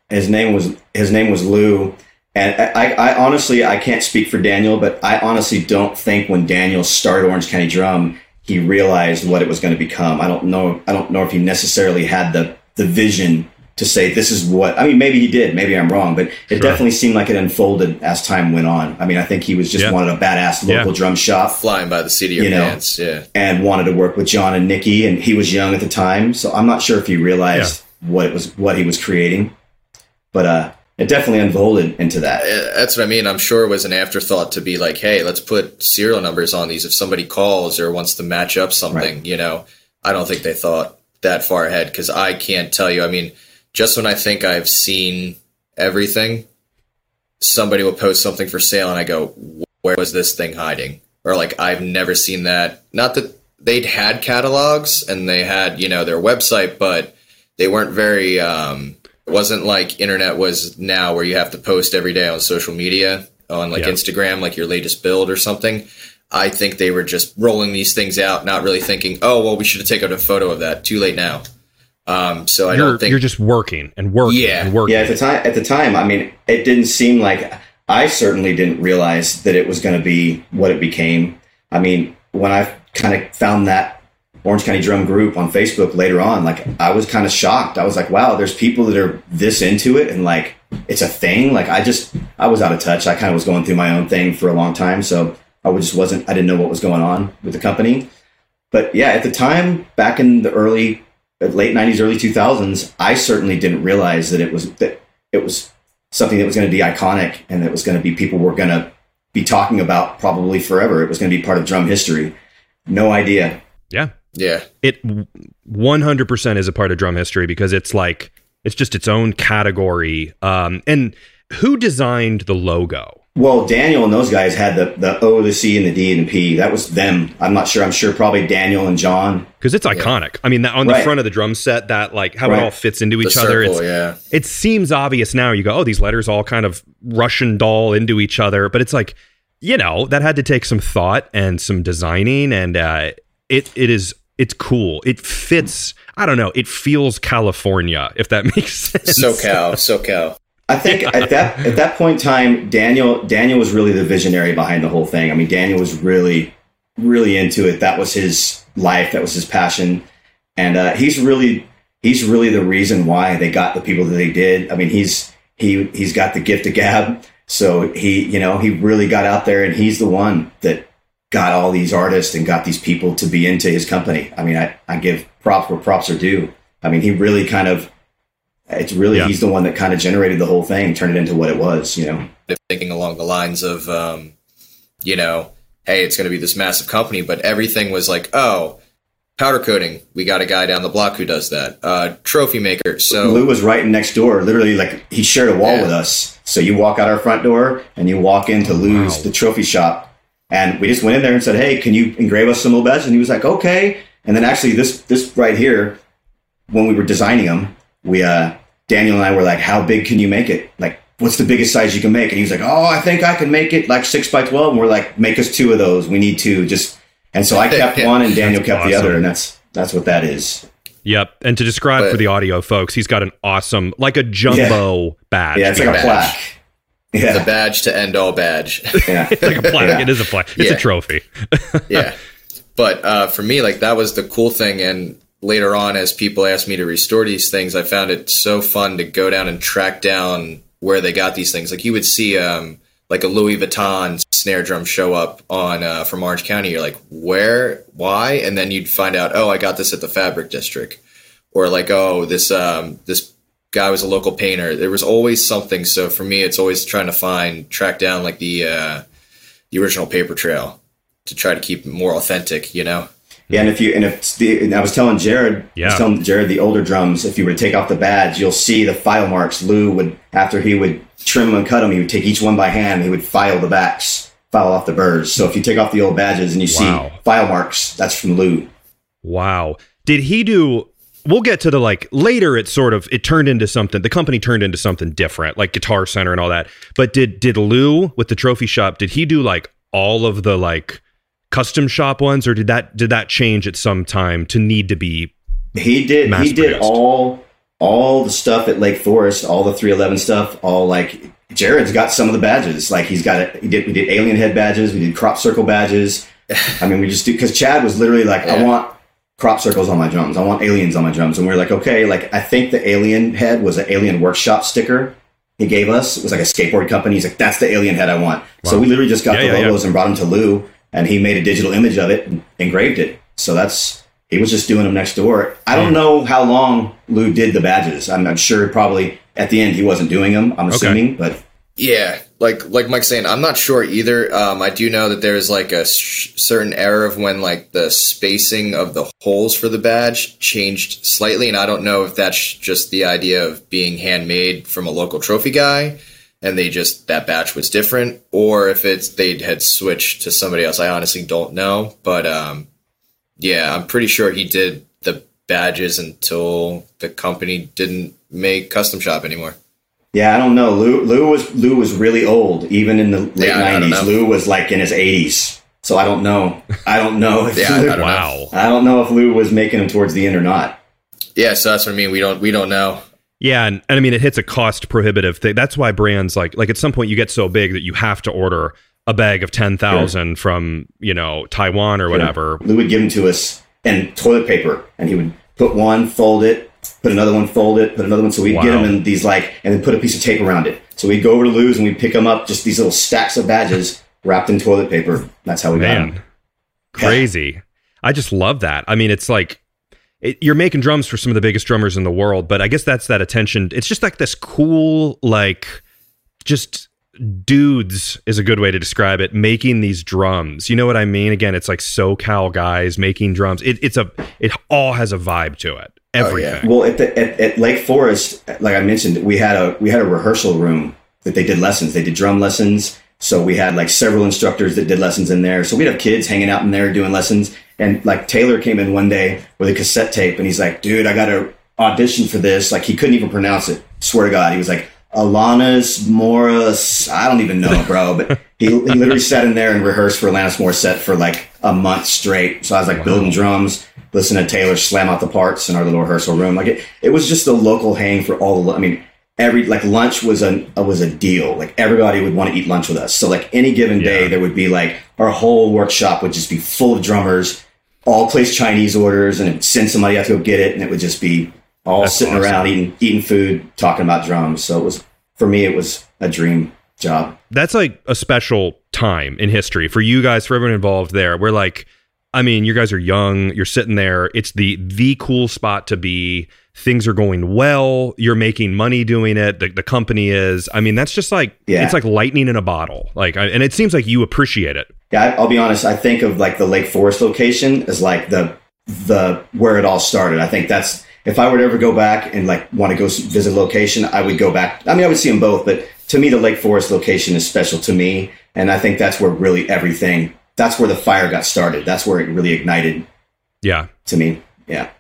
Speaker 2: his name was his name was Lou. And I, I honestly, I can't speak for Daniel, but I honestly don't think when Daniel started Orange County Drum, he realized what it was going to become. I don't know. I don't know if he necessarily had the the vision to say this is what I mean. Maybe he did. Maybe I'm wrong, but it sure. definitely seemed like it unfolded as time went on. I mean, I think he was just wanted a badass local yeah. drum shop,
Speaker 3: flying by the seat of your you know, pants, yeah,
Speaker 2: and wanted to work with John and Nikki, and he was young at the time, so I'm not sure if he realized yeah. what it was what he was creating, but uh, it definitely unfolded into that.
Speaker 3: That's what I mean. I'm sure it was an afterthought to be like, hey, let's put serial numbers on these if somebody calls or wants to match up something. Right. You know, I don't think they thought that far ahead because I can't tell you. I mean just when I think I've seen everything, somebody will post something for sale and I go, where was this thing hiding? Or like, I've never seen that. Not that they'd had catalogs and they had, you know, their website, but they weren't very, um, it wasn't like internet was now where you have to post every day on social media on like yeah. Instagram, like your latest build or something. I think they were just rolling these things out, not really thinking, oh, well, we should have taken a photo of that. Too late now. Um, so I
Speaker 1: you're,
Speaker 3: don't think
Speaker 1: you're just working and working
Speaker 3: yeah.
Speaker 1: and working.
Speaker 2: Yeah, at the time, at the time, I mean, it didn't seem like I certainly didn't realize that it was going to be what it became. I mean, when I kind of found that Orange County Drum group on Facebook later on, like I was kind of shocked. I was like, wow, there's people that are this into it and like it's a thing. Like I just I was out of touch. I kind of was going through my own thing for a long time, so I just wasn't. I didn't know what was going on with the company. But yeah, at the time, back in the early late 90s early 2000s i certainly didn't realize that it was that it was something that was going to be iconic and that was going to be people were going to be talking about probably forever. It was going to be part of drum history. No idea.
Speaker 1: Yeah.
Speaker 3: Yeah.
Speaker 1: It 100% is a part of drum history because it's like it's just its own category. Um and who designed the logo
Speaker 2: well, Daniel and those guys had the, the O, the C, and the D and the P. That was them. I'm not sure. I'm sure probably Daniel and John.
Speaker 1: Because it's iconic. Yeah. I mean, that, on the right. front of the drum set, that like how right. it all fits into each
Speaker 3: the
Speaker 1: other.
Speaker 3: Circle, yeah.
Speaker 1: It seems obvious now. You go, oh, these letters all kind of Russian doll into each other. But it's like, you know, that had to take some thought and some designing. And uh, it it is it's cool. It fits. I don't know. It feels California, if that makes sense.
Speaker 3: SoCal, SoCal.
Speaker 2: I think at that at that point in time, Daniel Daniel was really the visionary behind the whole thing. I mean, Daniel was really really into it. That was his life. That was his passion, and uh, he's really he's really the reason why they got the people that they did. I mean, he's he he's got the gift of gab, so he you know he really got out there, and he's the one that got all these artists and got these people to be into his company. I mean, I, I give props where props are due. I mean, he really kind of it's really yeah. he's the one that kind of generated the whole thing, turned it into what it was. You know,
Speaker 3: thinking along the lines of, um, you know, hey, it's going to be this massive company, but everything was like, oh, powder coating. We got a guy down the block who does that. Uh, trophy maker. So
Speaker 2: Lou was right next door. Literally, like he shared a wall
Speaker 3: Yeah.
Speaker 2: with us. So you walk out our front door and you walk into Lou's
Speaker 1: Wow.
Speaker 2: the trophy shop, and we just went in there and said, "Hey, can you engrave us some little badges?" And he was like, "Okay." And then actually, this this right here, when we were designing them, we uh Daniel and I were like, "How big can you make it? Like, what's the biggest size you can make?" And he was like, "Oh, I think I can make it like six by 12. And we're like, "Make us two of those. We need two." Just and so I kept one, and Daniel
Speaker 1: That's
Speaker 2: kept the other, and that's that's what that is.
Speaker 1: Yep. And to describe
Speaker 3: But-
Speaker 1: for the audio folks, he's got an awesome, like a jumbo badge.
Speaker 2: Yeah, it's like a
Speaker 3: badge.
Speaker 2: plaque. Yeah,
Speaker 3: the badge to end all badge.
Speaker 2: yeah.
Speaker 1: It's like a plaque.
Speaker 2: Yeah.
Speaker 1: It is a plaque. It's
Speaker 3: Yeah.
Speaker 1: a trophy.
Speaker 3: yeah. But uh, for me, like that was the cool thing. And later on, as people asked me to restore these things, I found it so fun to go down and track down where they got these things. Like you would see, um, like a Louis Vuitton snare drum show up on uh, from Orange County. You're like, where, why? And then you'd find out, oh, I got this at the Fabric District, or like, oh, this um, this guy was a local painter. There was always something. So for me, it's always trying to find, track down like the uh, the original paper trail to try to keep it more authentic, you know?
Speaker 2: Yeah, and if you and if the, and I was telling Jared, I
Speaker 1: Yeah.
Speaker 2: was telling Jared the older drums, if you were to take off the badge, you'll see the file marks. Lou would after he would trim them and cut them, he would take each one by hand. He would file the backs, file off the burrs. So if you take off the old badges and you
Speaker 1: Wow.
Speaker 2: see file marks, that's from Lou.
Speaker 1: Wow. Did he do we'll get to the like later it sort of it turned into something the company turned into something different, like Guitar Center and all that. But did did Lou with the trophy shop, did he do like all of the like custom shop ones or did that did that change at some time to need to be
Speaker 2: He did he did all all the stuff at Lake Forest, all the 311 stuff, all like Jared's got some of the badges. Like he's got it. He did we did alien head badges, we did crop circle badges. I mean, we just do because Chad was literally like, I want crop circles on my drums. I want aliens on my drums, and we are like, okay. Like I think the alien head was an alien workshop sticker he gave us. It was like a skateboard company. He's like, that's the alien head I want. So we literally just got
Speaker 1: Yeah,
Speaker 2: the
Speaker 1: yeah, yeah.
Speaker 2: logos and brought them to Lou, and he made a digital image of it and engraved it. So that's he was just doing them next door. I
Speaker 1: Hmm.
Speaker 2: don't know how long Lou did the badges. I'm, I'm sure probably at the end he wasn't doing them. I'm assuming, but
Speaker 3: Yeah, like like Mike's saying, I'm not sure either. Um, I do know that there's like a sh- certain error of when like the spacing of the holes for the badge changed slightly, and I don't know if that's just the idea of being handmade from a local trophy guy, and they just that batch was different, or if it's they had switched to somebody else. I honestly don't know, but um, yeah, I'm pretty sure he did the badges until the company didn't make custom shop anymore.
Speaker 2: yeah, I don't know. Lou Lou was Lou was really old, even in the late
Speaker 3: Yeah, I don't
Speaker 2: '90s.
Speaker 3: know.
Speaker 2: Lou was like in his 80s. So I don't know. I don't know if
Speaker 3: Yeah, I
Speaker 2: Lou,
Speaker 3: don't know.
Speaker 1: wow.
Speaker 2: I don't know if Lou was making them towards the end or not.
Speaker 3: Yeah, so that's what I mean. We don't we don't know.
Speaker 1: Yeah, and, and I mean it hits a cost prohibitive thing. That's why brands like like at some point you get so big that you have to order a bag of ten thousand from you know Taiwan or whatever.
Speaker 2: Lou would give them to us and toilet paper, and he would put one, fold it, put another one, fold it, put another one. So we'd get them in these like, and then put a piece of tape around it. So we'd go over to Lou's and we'd pick them up, just these little stacks of badges wrapped in toilet paper. That's how we got
Speaker 1: Man,
Speaker 2: them.
Speaker 1: crazy. I just love that. I mean, it's like it, you're making drums for some of the biggest drummers in the world, but I guess that's that attention. It's just like this cool, like, just dudes is a good way to describe it. Making these drums, you know what I mean? Again, it's like SoCal guys making drums. It, it's a, it all has a vibe to it. Oh, Everything.
Speaker 2: Well, at the at, at Lake Forest, like I mentioned, we had a we had a rehearsal room that they did lessons. They did drum lessons. So we had like several instructors that did lessons in there. So we'd have kids hanging out in there doing lessons. And like Taylor came in one day with a cassette tape and he's like, dude, I got to audition for this. Like he couldn't even pronounce it. Swear to God. He was like, Alanis Morris. I don't even know, bro. But he, he literally sat in there and rehearsed for Alanis Morissette for like a month straight. So I was like building drums, listening to Taylor slam out the parts in our little rehearsal room. Like it, it was just a local hang for all the, I mean, every, like lunch was a, was a deal. Like everybody would want to eat lunch with us. So like any given day,
Speaker 1: Yeah.
Speaker 2: there would be like our whole workshop would just be full of drummers, all place Chinese orders and send somebody out to go get it. And it would just be all
Speaker 1: That's
Speaker 2: sitting
Speaker 1: awesome.
Speaker 2: around eating, eating food, talking about drums. So it was, for me, it was a dream job.
Speaker 1: that's like a special time in history for you guys, for everyone involved there. We're like, I mean, you guys are young, you're sitting there. It's the the cool spot to be. Things are going well. You're making money doing it. The, the company is. I mean, that's just like
Speaker 2: Yeah.
Speaker 1: it's like lightning in a bottle. Like, I, and it seems like you appreciate it.
Speaker 2: Yeah, I'll be honest. I think of like the Lake Forest location as like the the where it all started. I think that's if I were to ever go back and like want to go visit a location, I would go back. I mean, I would see them both, but to me, the Lake Forest location is special to me, and I think that's where really everything. That's where the fire got started. That's where it really ignited.
Speaker 1: Yeah.
Speaker 2: To me, yeah.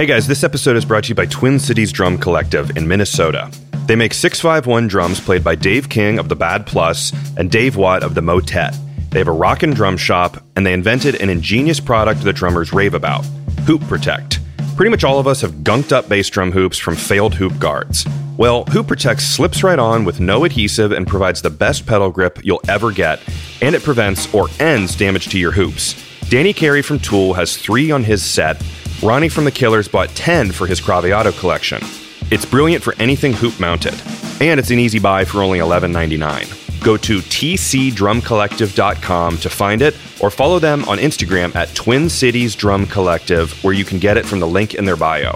Speaker 1: Hey guys, this episode is brought to you by Twin Cities Drum Collective in Minnesota. They make 651 drums played by Dave King of the Bad Plus and Dave Watt of the Motet. They have a rockin' drum shop, and they invented an ingenious product that drummers rave about Hoop Protect. Pretty much all of us have gunked up bass drum hoops from failed hoop guards. Well, Hoop Protect slips right on with no adhesive and provides the best pedal grip you'll ever get, and it prevents or ends damage to your hoops. Danny Carey from Tool has three on his set. Ronnie from The Killers bought 10 for his Craviotto collection. It's brilliant for anything hoop mounted, and it's an easy buy for only $11.99. Go to tcdrumcollective.com to find it, or follow them on Instagram at Twin Cities Drum Collective, where you can get it from the link in their bio.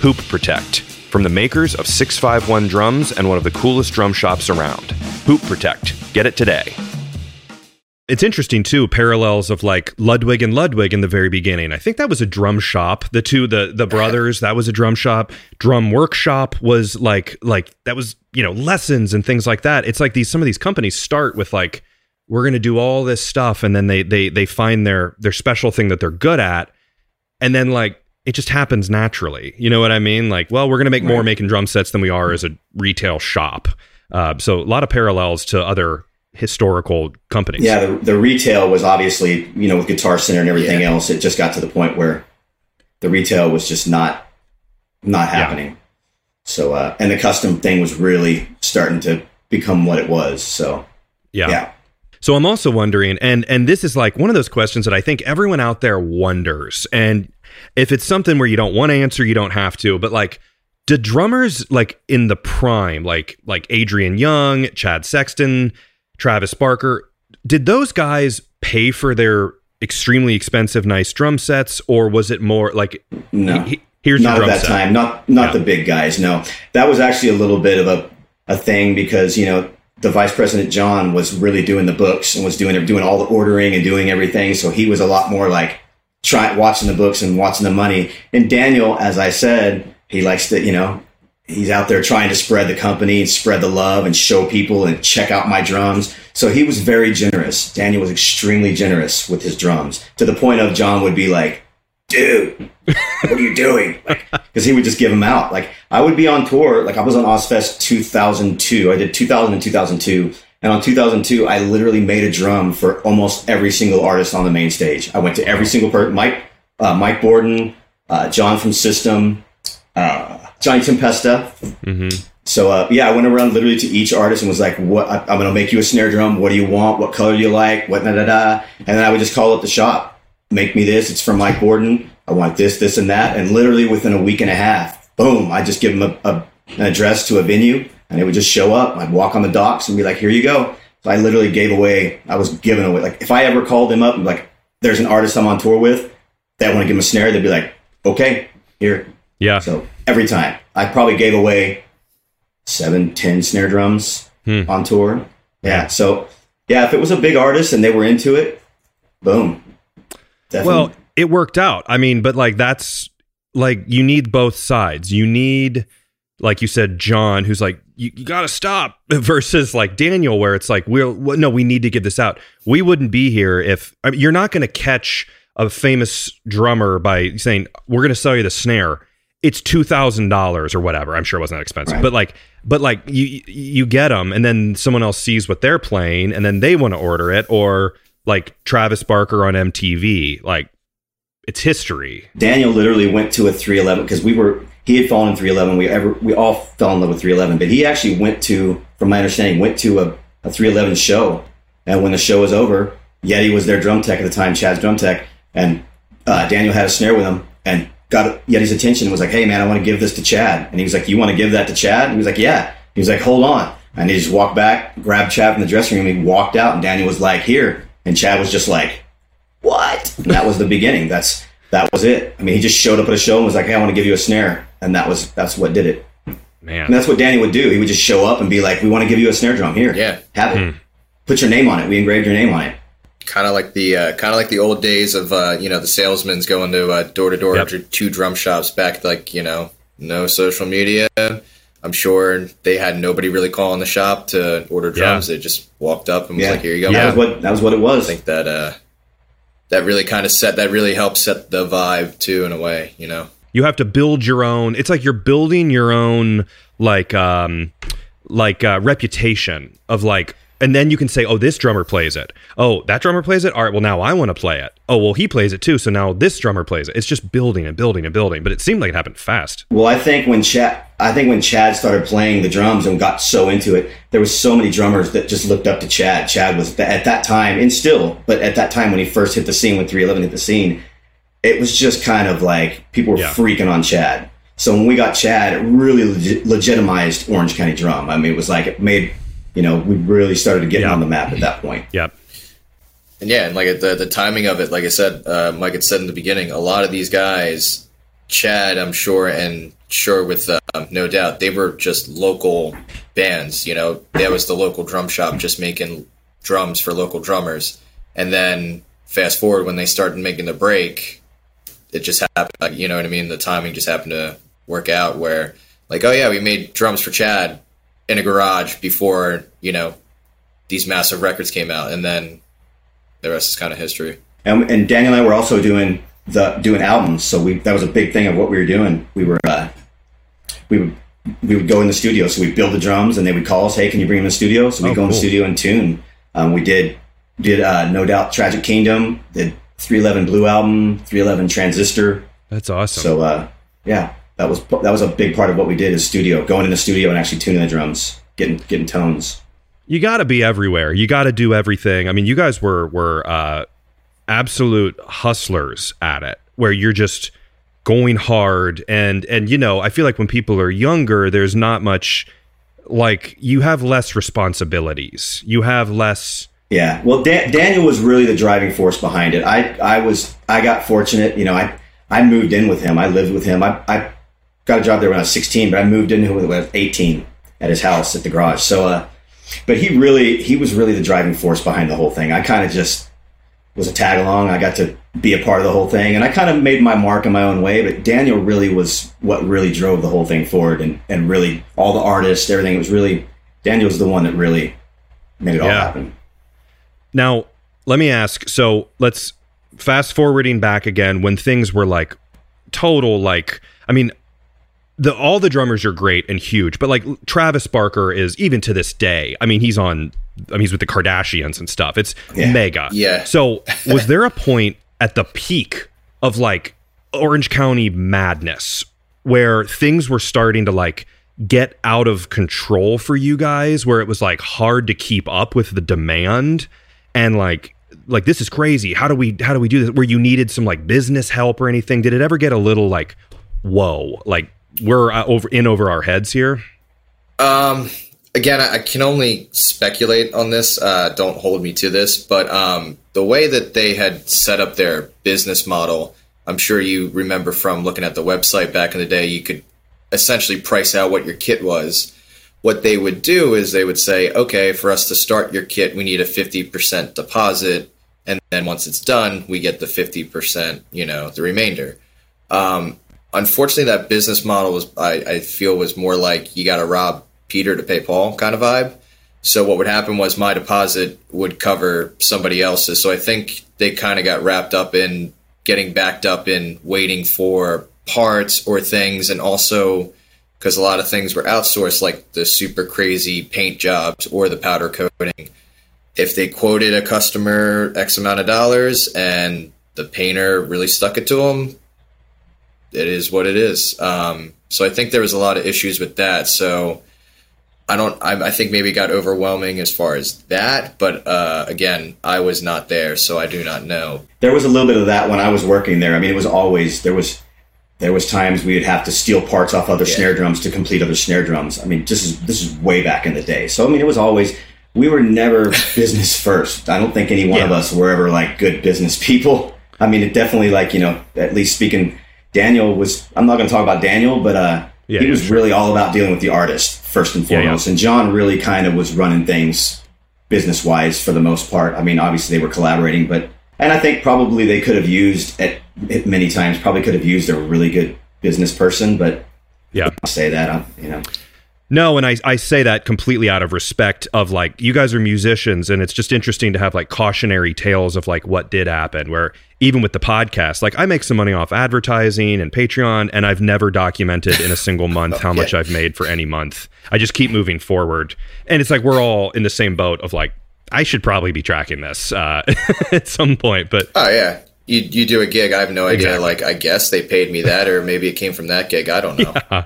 Speaker 1: Hoop Protect, from the makers of 651 Drums and one of the coolest drum shops around. Hoop Protect. Get it today. It's interesting too, parallels of like Ludwig and Ludwig in the very beginning. I think that was a drum shop. The two, the the brothers, that was a drum shop. Drum workshop was like like that was, you know, lessons and things like that. It's like these some of these companies start with like, we're gonna do all this stuff, and then they they they find their their special thing that they're good at, and then like it just happens naturally. You know what I mean? Like, well, we're gonna make more making drum sets than we are as a retail shop. Uh, so a lot of parallels to other historical companies.
Speaker 2: Yeah, the, the retail was obviously, you know, with Guitar Center and everything yeah. else, it just got to the point where the retail was just not not happening. Yeah. So, uh, and the custom thing was really starting to become what it was. So,
Speaker 1: yeah. yeah. So I'm also wondering, and and this is like one of those questions that I think everyone out there wonders. And if it's something where you don't want to answer, you don't have to. But like, do drummers like in the prime, like like Adrian Young, Chad Sexton, Travis Barker. Did those guys pay for their extremely expensive, nice drum sets, or was it more like
Speaker 2: no? He, here's not at that set. time. Not not yeah. the big guys. No, that was actually a little bit of a a thing because you know the vice president John was really doing the books and was doing doing all the ordering and doing everything. So he was a lot more like trying watching the books and watching the money. And Daniel, as I said, he likes to you know he's out there trying to spread the company and spread the love and show people and check out my drums. So he was very generous. Daniel was extremely generous with his drums to the point of John would be like, dude, what are you doing? Like, cause he would just give them out. Like I would be on tour. Like I was on Ozzfest 2002. I did 2000 and 2002. And on 2002, I literally made a drum for almost every single artist on the main stage. I went to every single person, Mike, uh, Mike Bordin, uh, John from System, uh, Johnny Tempesta. Mm-hmm. So uh, yeah, I went around literally to each artist and was like, "What? I, am gonna make you a snare drum. What do you want? What color do you like? What da da da?" And then I would just call up the shop, "Make me this. It's from Mike Bordin. I want this, this, and that." And literally within a week and a half, boom! I just give them a, a, an address to a venue, and they would just show up. I'd walk on the docks and be like, "Here you go." So I literally gave away. I was giving away. Like if I ever called them up and like, "There's an artist I'm on tour with that want to give them a snare," they'd be like, "Okay, here."
Speaker 1: Yeah.
Speaker 2: So every time. I probably gave away seven, ten snare drums hmm. on tour. Yeah. So yeah, if it was a big artist and they were into it, boom.
Speaker 1: Definitely. Well, it worked out. I mean, but like that's like you need both sides. You need, like you said, John, who's like, you, you got to stop, versus like Daniel, where it's like, we're no, we need to get this out. We wouldn't be here if I mean, you're not going to catch a famous drummer by saying we're going to sell you the snare it's two thousand dollars or whatever. I'm sure it wasn't that expensive, right. but like, but like you you get them, and then someone else sees what they're playing, and then they want to order it, or like Travis Barker on MTV, like it's history.
Speaker 2: Daniel literally went to a 311 because we were he had fallen in 311. We ever we all fell in love with 311, but he actually went to, from my understanding, went to a, a 311 show, and when the show was over, Yeti was their drum tech at the time, Chad's drum tech, and uh, Daniel had a snare with him, and got Yeti's attention and was like, "Hey, man, I want to give this to Chad." And he was like, "You want to give that to Chad?" And he was like, "Yeah." He was like, "Hold on." And he just walked back, grabbed Chad from the dressing room, and he walked out. And Daniel was like, "Here," and Chad was just like, "What?" And that was the beginning. That's that was it. I mean, he just showed up at a show and was like, "Hey, I want to give you a snare," and that was that's what did it.
Speaker 1: Man,
Speaker 2: and that's what Danny would do. He would just show up and be like, "We want to give you a snare drum. Here,
Speaker 3: yeah,
Speaker 2: have it. Hmm. Put your name on it. We engraved your name on it."
Speaker 3: Kind of like the uh, kind of like the old days of uh, you know the salesmen's going to door to door to drum shops back like you know no social media. I'm sure they had nobody really calling the shop to order drums. Yeah. They just walked up and was yeah. like, "Here you go."
Speaker 2: Yeah, that was what that was what it was.
Speaker 3: I think that uh, that really kind of set that really helped set the vibe too in a way. You know,
Speaker 1: you have to build your own. It's like you're building your own like um like uh, reputation of like and then you can say, oh, this drummer plays it. Oh, that drummer plays it. All right, well now I want to play it. Oh, well he plays it too. So now this drummer plays it. It's just building and building and building. But it seemed like it happened fast.
Speaker 2: Well, I think when Chad, I think when Chad started playing the drums and got so into it, there was so many drummers that just looked up to Chad. Chad was at that time, and still, but at that time when he first hit the scene, when 311 hit the scene, it was just kind of like people were yeah. freaking on Chad. So when we got Chad, it really leg- legitimized Orange County Drum. I mean, it was like it made you know, we really started to get on the map at that point.
Speaker 1: Yep.
Speaker 3: And yeah, and like the the timing of it, like I said, uh, Mike had said in the beginning, a lot of these guys, Chad, I'm sure, and sure with uh, no doubt, they were just local bands. You know, that was the local drum shop just making drums for local drummers. And then fast forward when they started making the break, it just happened. You know what I mean? The timing just happened to work out where, like, oh yeah, we made drums for Chad in a garage before you know these massive records came out, and then the rest is kind of history.
Speaker 2: And, and Daniel and I were also doing the doing albums, so we that was a big thing of what we were doing. We were uh, we would we would go in the studio, so we build the drums, and they would call us, "Hey, can you bring them in the studio?" So we oh, go cool. in the studio and tune. Um, we did did uh, no doubt Tragic Kingdom, did 311 Blue album, 311 Transistor.
Speaker 1: That's awesome.
Speaker 2: So uh, yeah, that was that was a big part of what we did is studio, going in the studio and actually tuning the drums, getting getting tones.
Speaker 1: You got to be everywhere. You got to do everything. I mean, you guys were were uh, absolute hustlers at it, where you're just going hard and and you know, I feel like when people are younger, there's not much like you have less responsibilities. You have less.
Speaker 2: Yeah, well, Dan- Daniel was really the driving force behind it. I I was I got fortunate. You know, I I moved in with him. I lived with him. I, I got a job there when I was 16, but I moved in when I was 18 at his house at the garage. So, uh, but he really, he was really the driving force behind the whole thing. I kind of just was a tag along. I got to be a part of the whole thing and I kind of made my mark in my own way, but Daniel really was what really drove the whole thing forward and, and really all the artists, everything. It was really, Daniel's the one that really made it all happen.
Speaker 1: Now, let me ask. So let's fast forwarding back again when things were like total, like, I mean, the all the drummers are great and huge, but like Travis Barker is even to this day. I mean, he's on. I mean, he's with the Kardashians and stuff. It's yeah. mega.
Speaker 3: Yeah.
Speaker 1: So, was there a point at the peak of like Orange County madness where things were starting to like get out of control for you guys, where it was like hard to keep up with the demand and like like this is crazy. How do we how do we do this? Where you needed some like business help or anything? Did it ever get a little like whoa, like we're uh, over in over our heads here?
Speaker 3: Um, again, I can only speculate on this. Uh, don't hold me to this, but um, the way that they had set up their business model, I'm sure you remember from looking at the website back in the day. You could essentially price out what your kit was. What they would do is they would say, okay, for us to start your kit, we need a 50% deposit. And then once it's done, we get the 50%, you know, the remainder. Um, unfortunately, that business model was I, I feel was more like you got to rob Peter to pay Paul kind of vibe. So what would happen was my deposit would cover somebody else's. So I think they kind of got wrapped up in getting backed up in waiting for parts or things, and also because a lot of things were outsourced, like the super crazy paint jobs or the powder coating. If they quoted a customer X amount of dollars and the painter really stuck it to them, it is what it is. Um, so I think there was a lot of issues with that. So I don't. I, I think maybe got overwhelming as far as that. But uh, again, I was not there, so I do not know.
Speaker 2: There was a little bit of that when I was working there. I mean, it was always there was there was times we would have to steal parts off other yeah. snare drums to complete other snare drums. I mean, this is this is way back in the day. So I mean, it was always we were never business first. I don't think any one yeah. of us were ever like good business people. I mean, it definitely like you know at least speaking Daniel was. I'm not going to talk about Daniel, but uh, yeah, he was sure. really all about dealing with the artist first and foremost. Yeah. And John really kind of was running things business wise for the most part. I mean, obviously they were collaborating, but and I think probably they could have used at, at many times probably could have used a really good business person, but
Speaker 1: yeah,
Speaker 2: I'll say that I'm, you know.
Speaker 1: No, and I, I say that completely out of respect of like you guys are musicians and it's just interesting to have like cautionary tales of like what did happen where even with the podcast like I make some money off advertising and Patreon and I've never documented in a single month how much I've made for any month. I just keep moving forward. And it's like we're all in the same boat of like I should probably be tracking this uh, at some point but
Speaker 3: Oh yeah. You, you do a gig. I have no idea.
Speaker 1: Exactly.
Speaker 3: Like, I guess they paid me that, or maybe it came from that gig. I don't know.
Speaker 1: Yeah,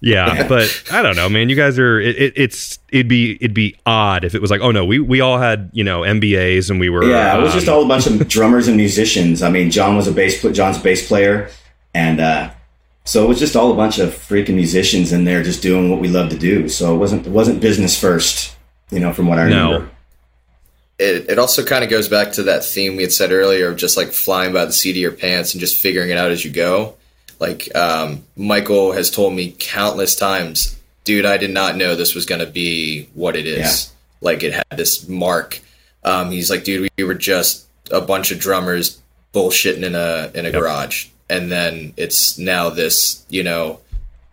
Speaker 1: but I don't know, man. You guys are it, it, it's it'd be it'd be odd if it was like, oh no, we we all had you know MBAs and we were
Speaker 2: Yeah, it was
Speaker 1: um,
Speaker 2: just all a bunch of drummers and musicians. I mean, John was a bass pl- John's a bass player, and uh, so it was just all a bunch of freaking musicians in there just doing what we love to do. So it wasn't it wasn't business first, you know, from what I
Speaker 1: No.
Speaker 2: remember.
Speaker 3: it, it also kind of goes back to that theme we had said earlier of just like flying by the seat of your pants and just figuring it out as you go. Like um, Michael has told me countless times, dude, I did not know this was going to be what it is. Like it had this mark. Um, he's like, dude, we were just a bunch of drummers bullshitting in a in a garage, and then it's now this, you know,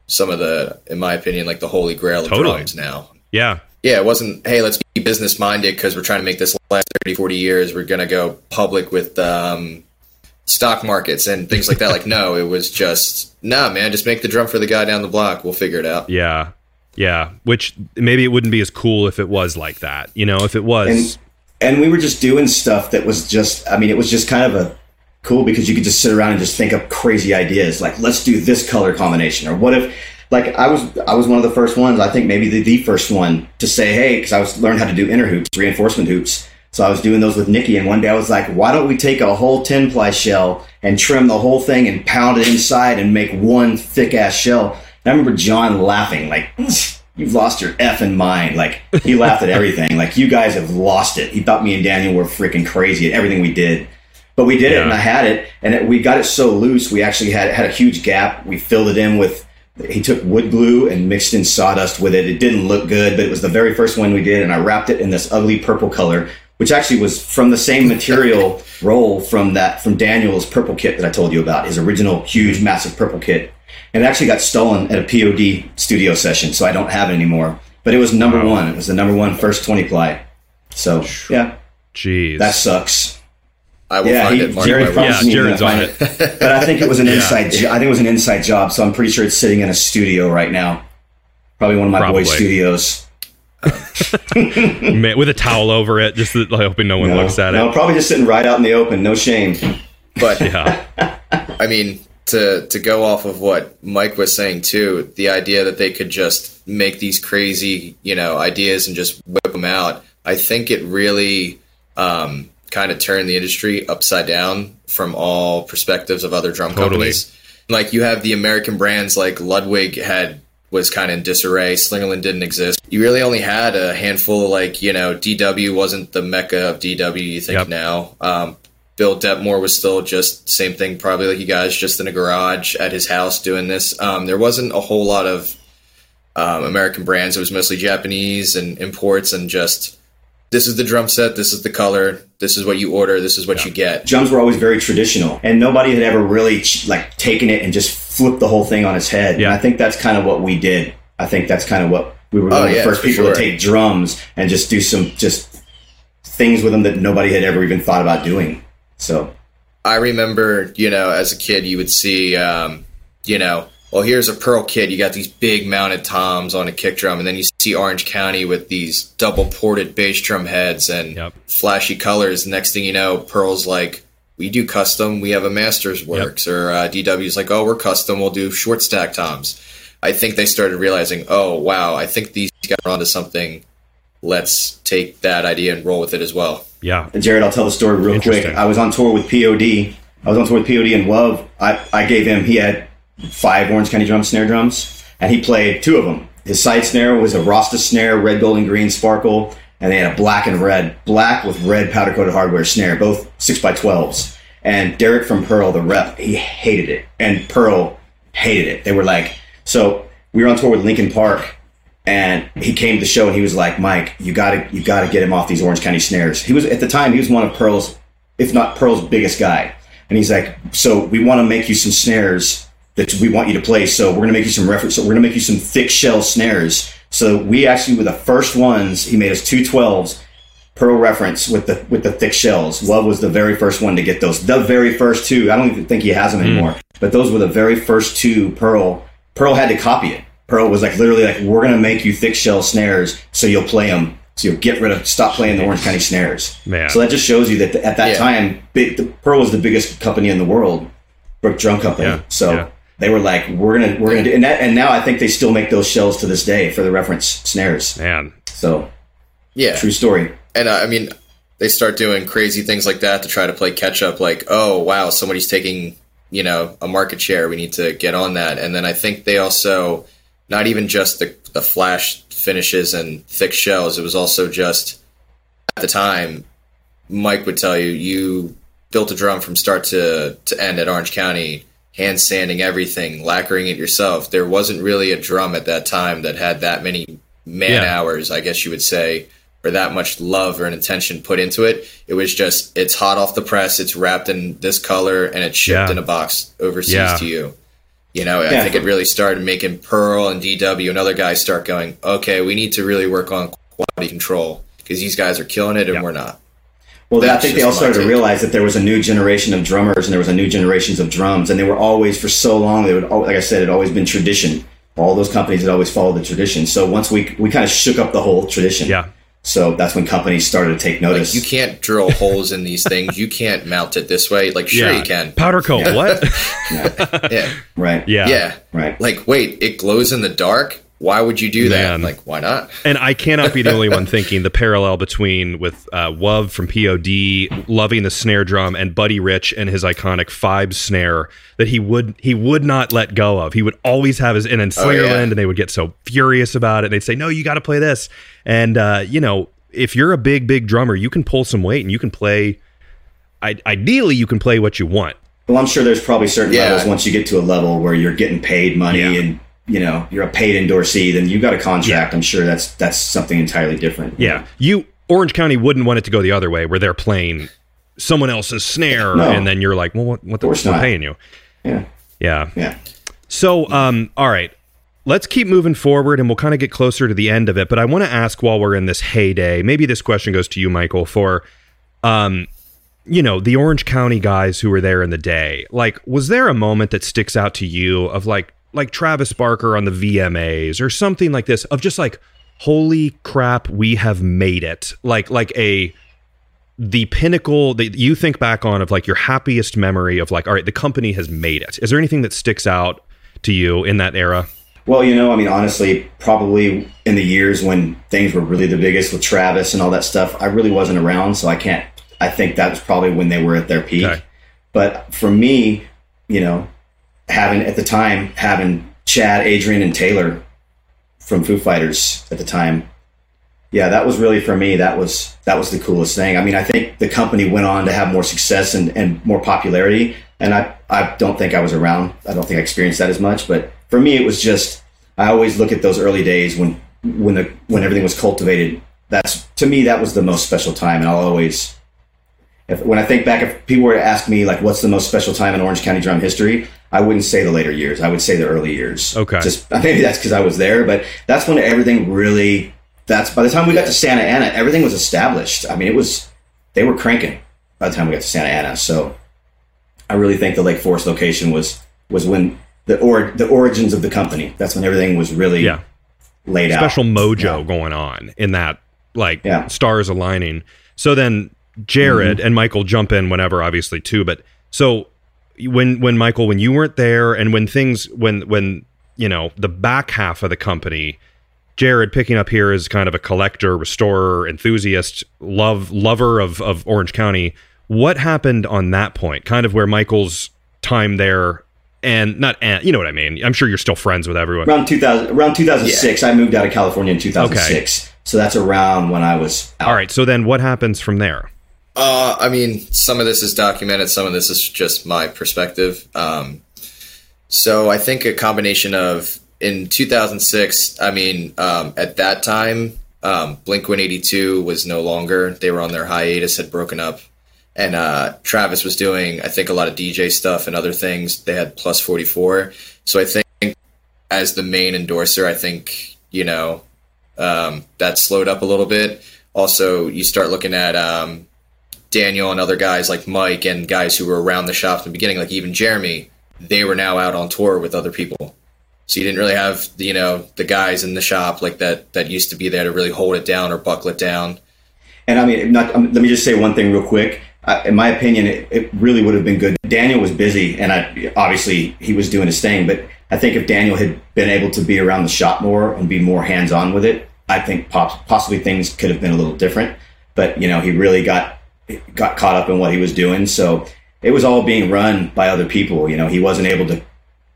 Speaker 3: some of the, in my opinion, like the holy grail of
Speaker 1: Totally.
Speaker 3: drums now
Speaker 1: yeah
Speaker 3: yeah, it wasn't, hey, let's be business minded because we're trying to make this last 30, 40 years. We're going to go public with um, stock markets and things like that. like, no, it was just, nah, man, just make the drum for the guy down the block. We'll figure it out.
Speaker 1: yeah yeah. Which maybe it wouldn't be as cool if it was like that. You know, if it was.
Speaker 2: And and we were just doing stuff that was just I mean, it was just kind of a cool because you could just sit around and just think up crazy ideas like let's do this color combination or what if like I was I was one of the first ones I think maybe the, the first one to say hey because I was learned how to do inner hoops reinforcement hoops so I was doing those with Nikki and one day I was like why don't we take a whole 10 ply shell and trim the whole thing and pound it inside and make one thick ass shell and I remember John laughing like you've lost your effing mind like he laughed at everything like you guys have lost it he thought me and Daniel were freaking crazy at everything we did but we did it, and I had it, and it, we got it so loose. We actually had had a huge gap. We filled it in with. He took wood glue and mixed in sawdust with it. It didn't look good, but it was the very first one we did, and I wrapped it in this ugly purple color, which actually was from the same material roll from that from Daniel's purple kit that I told you about. His original huge, massive purple kit, and it actually got stolen at a POD studio session, so I don't have it anymore. But it was number
Speaker 1: Wow.
Speaker 2: one. It was the number one first twenty ply. So yeah,
Speaker 1: Jeez.
Speaker 2: that sucks.
Speaker 3: I will
Speaker 2: Yeah,
Speaker 3: find
Speaker 2: he-
Speaker 3: it. Mark
Speaker 2: Jared promised
Speaker 1: yeah,
Speaker 2: me he's
Speaker 1: Jared's on
Speaker 2: find
Speaker 1: it.
Speaker 2: But I think it was an inside. jo- I think it was an inside job. So I'm pretty sure it's sitting in a studio right now. Probably one of my
Speaker 1: Probably.
Speaker 2: boys' studios.
Speaker 1: Man, with a towel over it, just like, hoping no one
Speaker 2: No,
Speaker 1: looks at
Speaker 2: no,
Speaker 1: it.
Speaker 2: No, probably just sitting right out in the open. No shame.
Speaker 3: But
Speaker 1: Yeah.
Speaker 3: I mean, to to go off of what Mike was saying too, the idea that they could just make these crazy, you know, ideas and just whip them out. I think it really um, kind of turned the industry upside down from all perspectives of other drum
Speaker 1: Totally.
Speaker 3: companies. Like you have the American brands like Ludwig had was kind of in disarray. Slingerland didn't exist. You really only had a handful. Like you know, DW wasn't the mecca of DW. You think
Speaker 1: Yep.
Speaker 3: now. Um, Bill Detmore was still just same thing, probably like you guys, just in a garage at his house doing this. Um, there wasn't a whole lot of um, American brands. It was mostly Japanese and imports, and just this is the drum set, this is the color, this is what you order, this is what you get.
Speaker 2: Drums were always very traditional, and nobody had ever really like taken it and just flipped the whole thing on its head.
Speaker 1: Yeah.
Speaker 2: And I think that's kind of what we did. I think that's kind of what we were one
Speaker 3: Oh,
Speaker 2: of the
Speaker 3: yeah,
Speaker 2: first people
Speaker 3: sure.
Speaker 2: to take drums and just do some just things with them that nobody had ever even thought about doing. So
Speaker 3: I remember, you know, as a kid, you would see, um, you know, well, here's a Pearl kit. You got these big mounted toms on a kick drum, and then you see Orange County with these double ported bass drum heads and
Speaker 1: Yep.
Speaker 3: flashy colors. Next thing you know, Pearl's like, we do custom. We have a Masters Works, or uh, DW's like, oh, we're custom. We'll do short stack toms. I think they started realizing, oh wow, I think these guys are onto something. Let's take that idea and roll with it as well.
Speaker 1: Yeah.
Speaker 2: And Jared, I'll tell the story real quick. I was on tour with POD. I was on tour with POD and Wuv. I, I gave him, he had five Orange County drum snare drums, and he played two of them. His side snare was a Rasta snare, red, gold, and green sparkle, and they had a black and red, black with red powder coated hardware snare, both 6x12s. And Derek from Pearl, the rep, he hated it. And Pearl hated it. They were like, so we were on tour with Linkin Park, and he came to the show and he was like, Mike, you gotta you gotta get him off these Orange County snares. He was at the time he was one of Pearl's, if not Pearl's biggest guy. And he's like, so we want to make you some snares that we want you to play. So we're gonna make you some reference. So we're gonna make you some thick shell snares. So we actually were the first ones. He made us two twelves. Pearl reference with the with the thick shells. Wuv was the very first one to get those. The very first two. I don't even think he has them hmm. anymore. But those were the very first two Pearl. Pearl had to copy it. Pearl was like literally like, we're gonna make you thick shell snares so you'll play them. So you'll get rid of stop playing the Orange County snares.
Speaker 1: Man.
Speaker 2: So that just shows you that the, at that
Speaker 3: Yeah.
Speaker 2: time, big, the, Pearl was the biggest company in the world, Brook Drum Company.
Speaker 1: Yeah,
Speaker 2: So
Speaker 1: yeah.
Speaker 2: they were like, we're gonna we're gonna do, and that, and now I think they still make those shells to this day for the reference snares.
Speaker 1: Man.
Speaker 2: So
Speaker 3: Yeah.
Speaker 2: true story.
Speaker 3: And uh, I mean, they start doing crazy things like that to try to play catch up. Like, oh wow, somebody's taking you know a market share. We need to get on that. And then I think they also not even just the the flash finishes and thick shells. It was also just at the time. Mike would tell you you built a drum from start to to end at Orange County. Hand sanding everything, lacquering it yourself. There wasn't really a drum at that time that had that many man
Speaker 1: Yeah.
Speaker 3: hours, I guess you would say, or that much love or an intention put into it. It was just it's hot off the press, it's wrapped in this color, and it's shipped
Speaker 1: Yeah.
Speaker 3: in a box overseas
Speaker 1: Yeah.
Speaker 3: to you. You know, I think it really started making Pearl and DW and other guys start going, okay, we need to really work on quality control because these guys are killing it and
Speaker 1: Yeah.
Speaker 3: we're not.
Speaker 2: Well, I think they all started to realize that there was a new generation of drummers and there was a new generations of drums, and they were always for so long. They would, like I said, it had always been tradition. All those companies had always followed the tradition. So once we we kind of shook up the whole tradition.
Speaker 1: Yeah.
Speaker 2: So that's when companies started to take notice.
Speaker 3: You can't drill holes in these things. You can't mount it this way. Like, sure
Speaker 1: yeah.
Speaker 3: you can.
Speaker 1: Powder coat. What?
Speaker 3: Yeah.
Speaker 2: right.
Speaker 1: yeah.
Speaker 3: Yeah.
Speaker 2: Right.
Speaker 3: Like, wait, it glows in the dark? Why would you do that?
Speaker 1: Man.
Speaker 3: Like, why not?
Speaker 1: And I cannot be the only one thinking the parallel between with uh, Wuv from POD loving the snare drum and Buddy Rich and his iconic five snare that he would he would not let go of. He would always have his and in Slingerland,
Speaker 3: yeah.
Speaker 1: and they would get so furious about it. And they'd say, "No, you got to play this." And uh, you know, if you're a big big drummer, you can pull some weight and you can play. I, ideally, you can play what you want.
Speaker 2: Well, I'm sure there's probably certain
Speaker 3: Yeah.
Speaker 2: levels once you get to a level where you're getting paid money
Speaker 1: Yeah.
Speaker 2: and you know you're a paid endorsee, then you've got a contract. I'm sure that's that's something entirely different.
Speaker 1: Yeah, you Orange County wouldn't want it to go the other way, where they're playing someone else's snare,
Speaker 2: No.
Speaker 1: and then you're like, "Well, what, what the
Speaker 2: not.
Speaker 1: paying you?"
Speaker 2: Yeah.
Speaker 1: Yeah.
Speaker 2: Yeah.
Speaker 1: So, um, all right, let's keep moving forward, and we'll kind of get closer to the end of it. But I want to ask, while we're in this heyday, maybe this question goes to you, Michael, for, um, you know, the Orange County guys who were there in the day. Like, was there a moment that sticks out to you of like, like Travis Barker on the VMAs or something like this, of just like, holy crap, we have made it, like, like a the pinnacle that you think back on of like your happiest memory of like all right the company has made it is there anything that sticks out to you in that era
Speaker 2: Well, you know, I mean, honestly, probably in the years when things were really the biggest with Travis and all that stuff, I really wasn't around, so I can't. I think that was probably when they were at their peak.
Speaker 1: Okay.
Speaker 2: But for me, you know, having at the time having Chad, Adrian, and Taylor from Foo Fighters at the time, yeah, that was really for me. That was that was the coolest thing. I mean, I think the company went on to have more success and, and more popularity, and I I don't think I was around. I don't think I experienced that as much. But for me, it was just I always look at those early days when when the when everything was cultivated. That's to me that was the most special time, and I'll always if, when I think back, if people were to ask me like, "What's the most special time in Orange County drum history?" I wouldn't say the later years. I would say the early years.
Speaker 1: Okay.
Speaker 2: Just maybe that's because I was there, but that's when everything really. That's by the time we got to Santa Ana, everything was established. I mean, it was they were cranking by the time we got to Santa Ana. So I really think the Lake Forest location was was when the or the origins of the company. That's when everything was really
Speaker 1: yeah
Speaker 2: laid out.
Speaker 1: special mojo
Speaker 2: Yeah.
Speaker 1: going on in that like
Speaker 2: Yeah.
Speaker 1: Stars aligning so then jared mm-hmm. and michael jump in whenever obviously too but so when when michael when you weren't there and when things when when you know the back half of the company jared picking up here is kind of a collector restorer enthusiast love lover of of orange county what happened on that point? Kind of where michael's time there and not and you know what i mean? I'm sure you're still friends with everyone.
Speaker 2: Around 2000 around 2006 i moved out of california in 2006 so that's around when i was out.
Speaker 1: all right so then what happens from there
Speaker 3: Uh, I mean, some of this is documented, some of this is just my perspective. Um, so I think a combination of in 2006, I mean, um, at that time, um, Blink 182 was no longer. They were on their hiatus, had broken up. And uh, Travis was doing, I think, a lot of DJ stuff and other things. They had Plus 44. So I think, as the main endorser, I think, you know, um, that slowed up a little bit. Also, you start looking at um, Daniel and other guys like Mike and guys who were around the shop in the beginning, like even Jeremy, they were now out on tour with other people. So you didn't really have you know the guys in the shop like that that used to be there to really hold it down or buckle it down.
Speaker 2: And I mean, not, um, let me just say one thing real quick. Uh, in my opinion, it, it, really would have been good. Daniel was busy, and I, obviously he was doing his thing. But I think if Daniel had been able to be around the shop more and be more hands on with it, I think possibly things could have been a little different. But you know, he really got got caught up in what he was doing, so it was all being run by other people. You know, he wasn't able to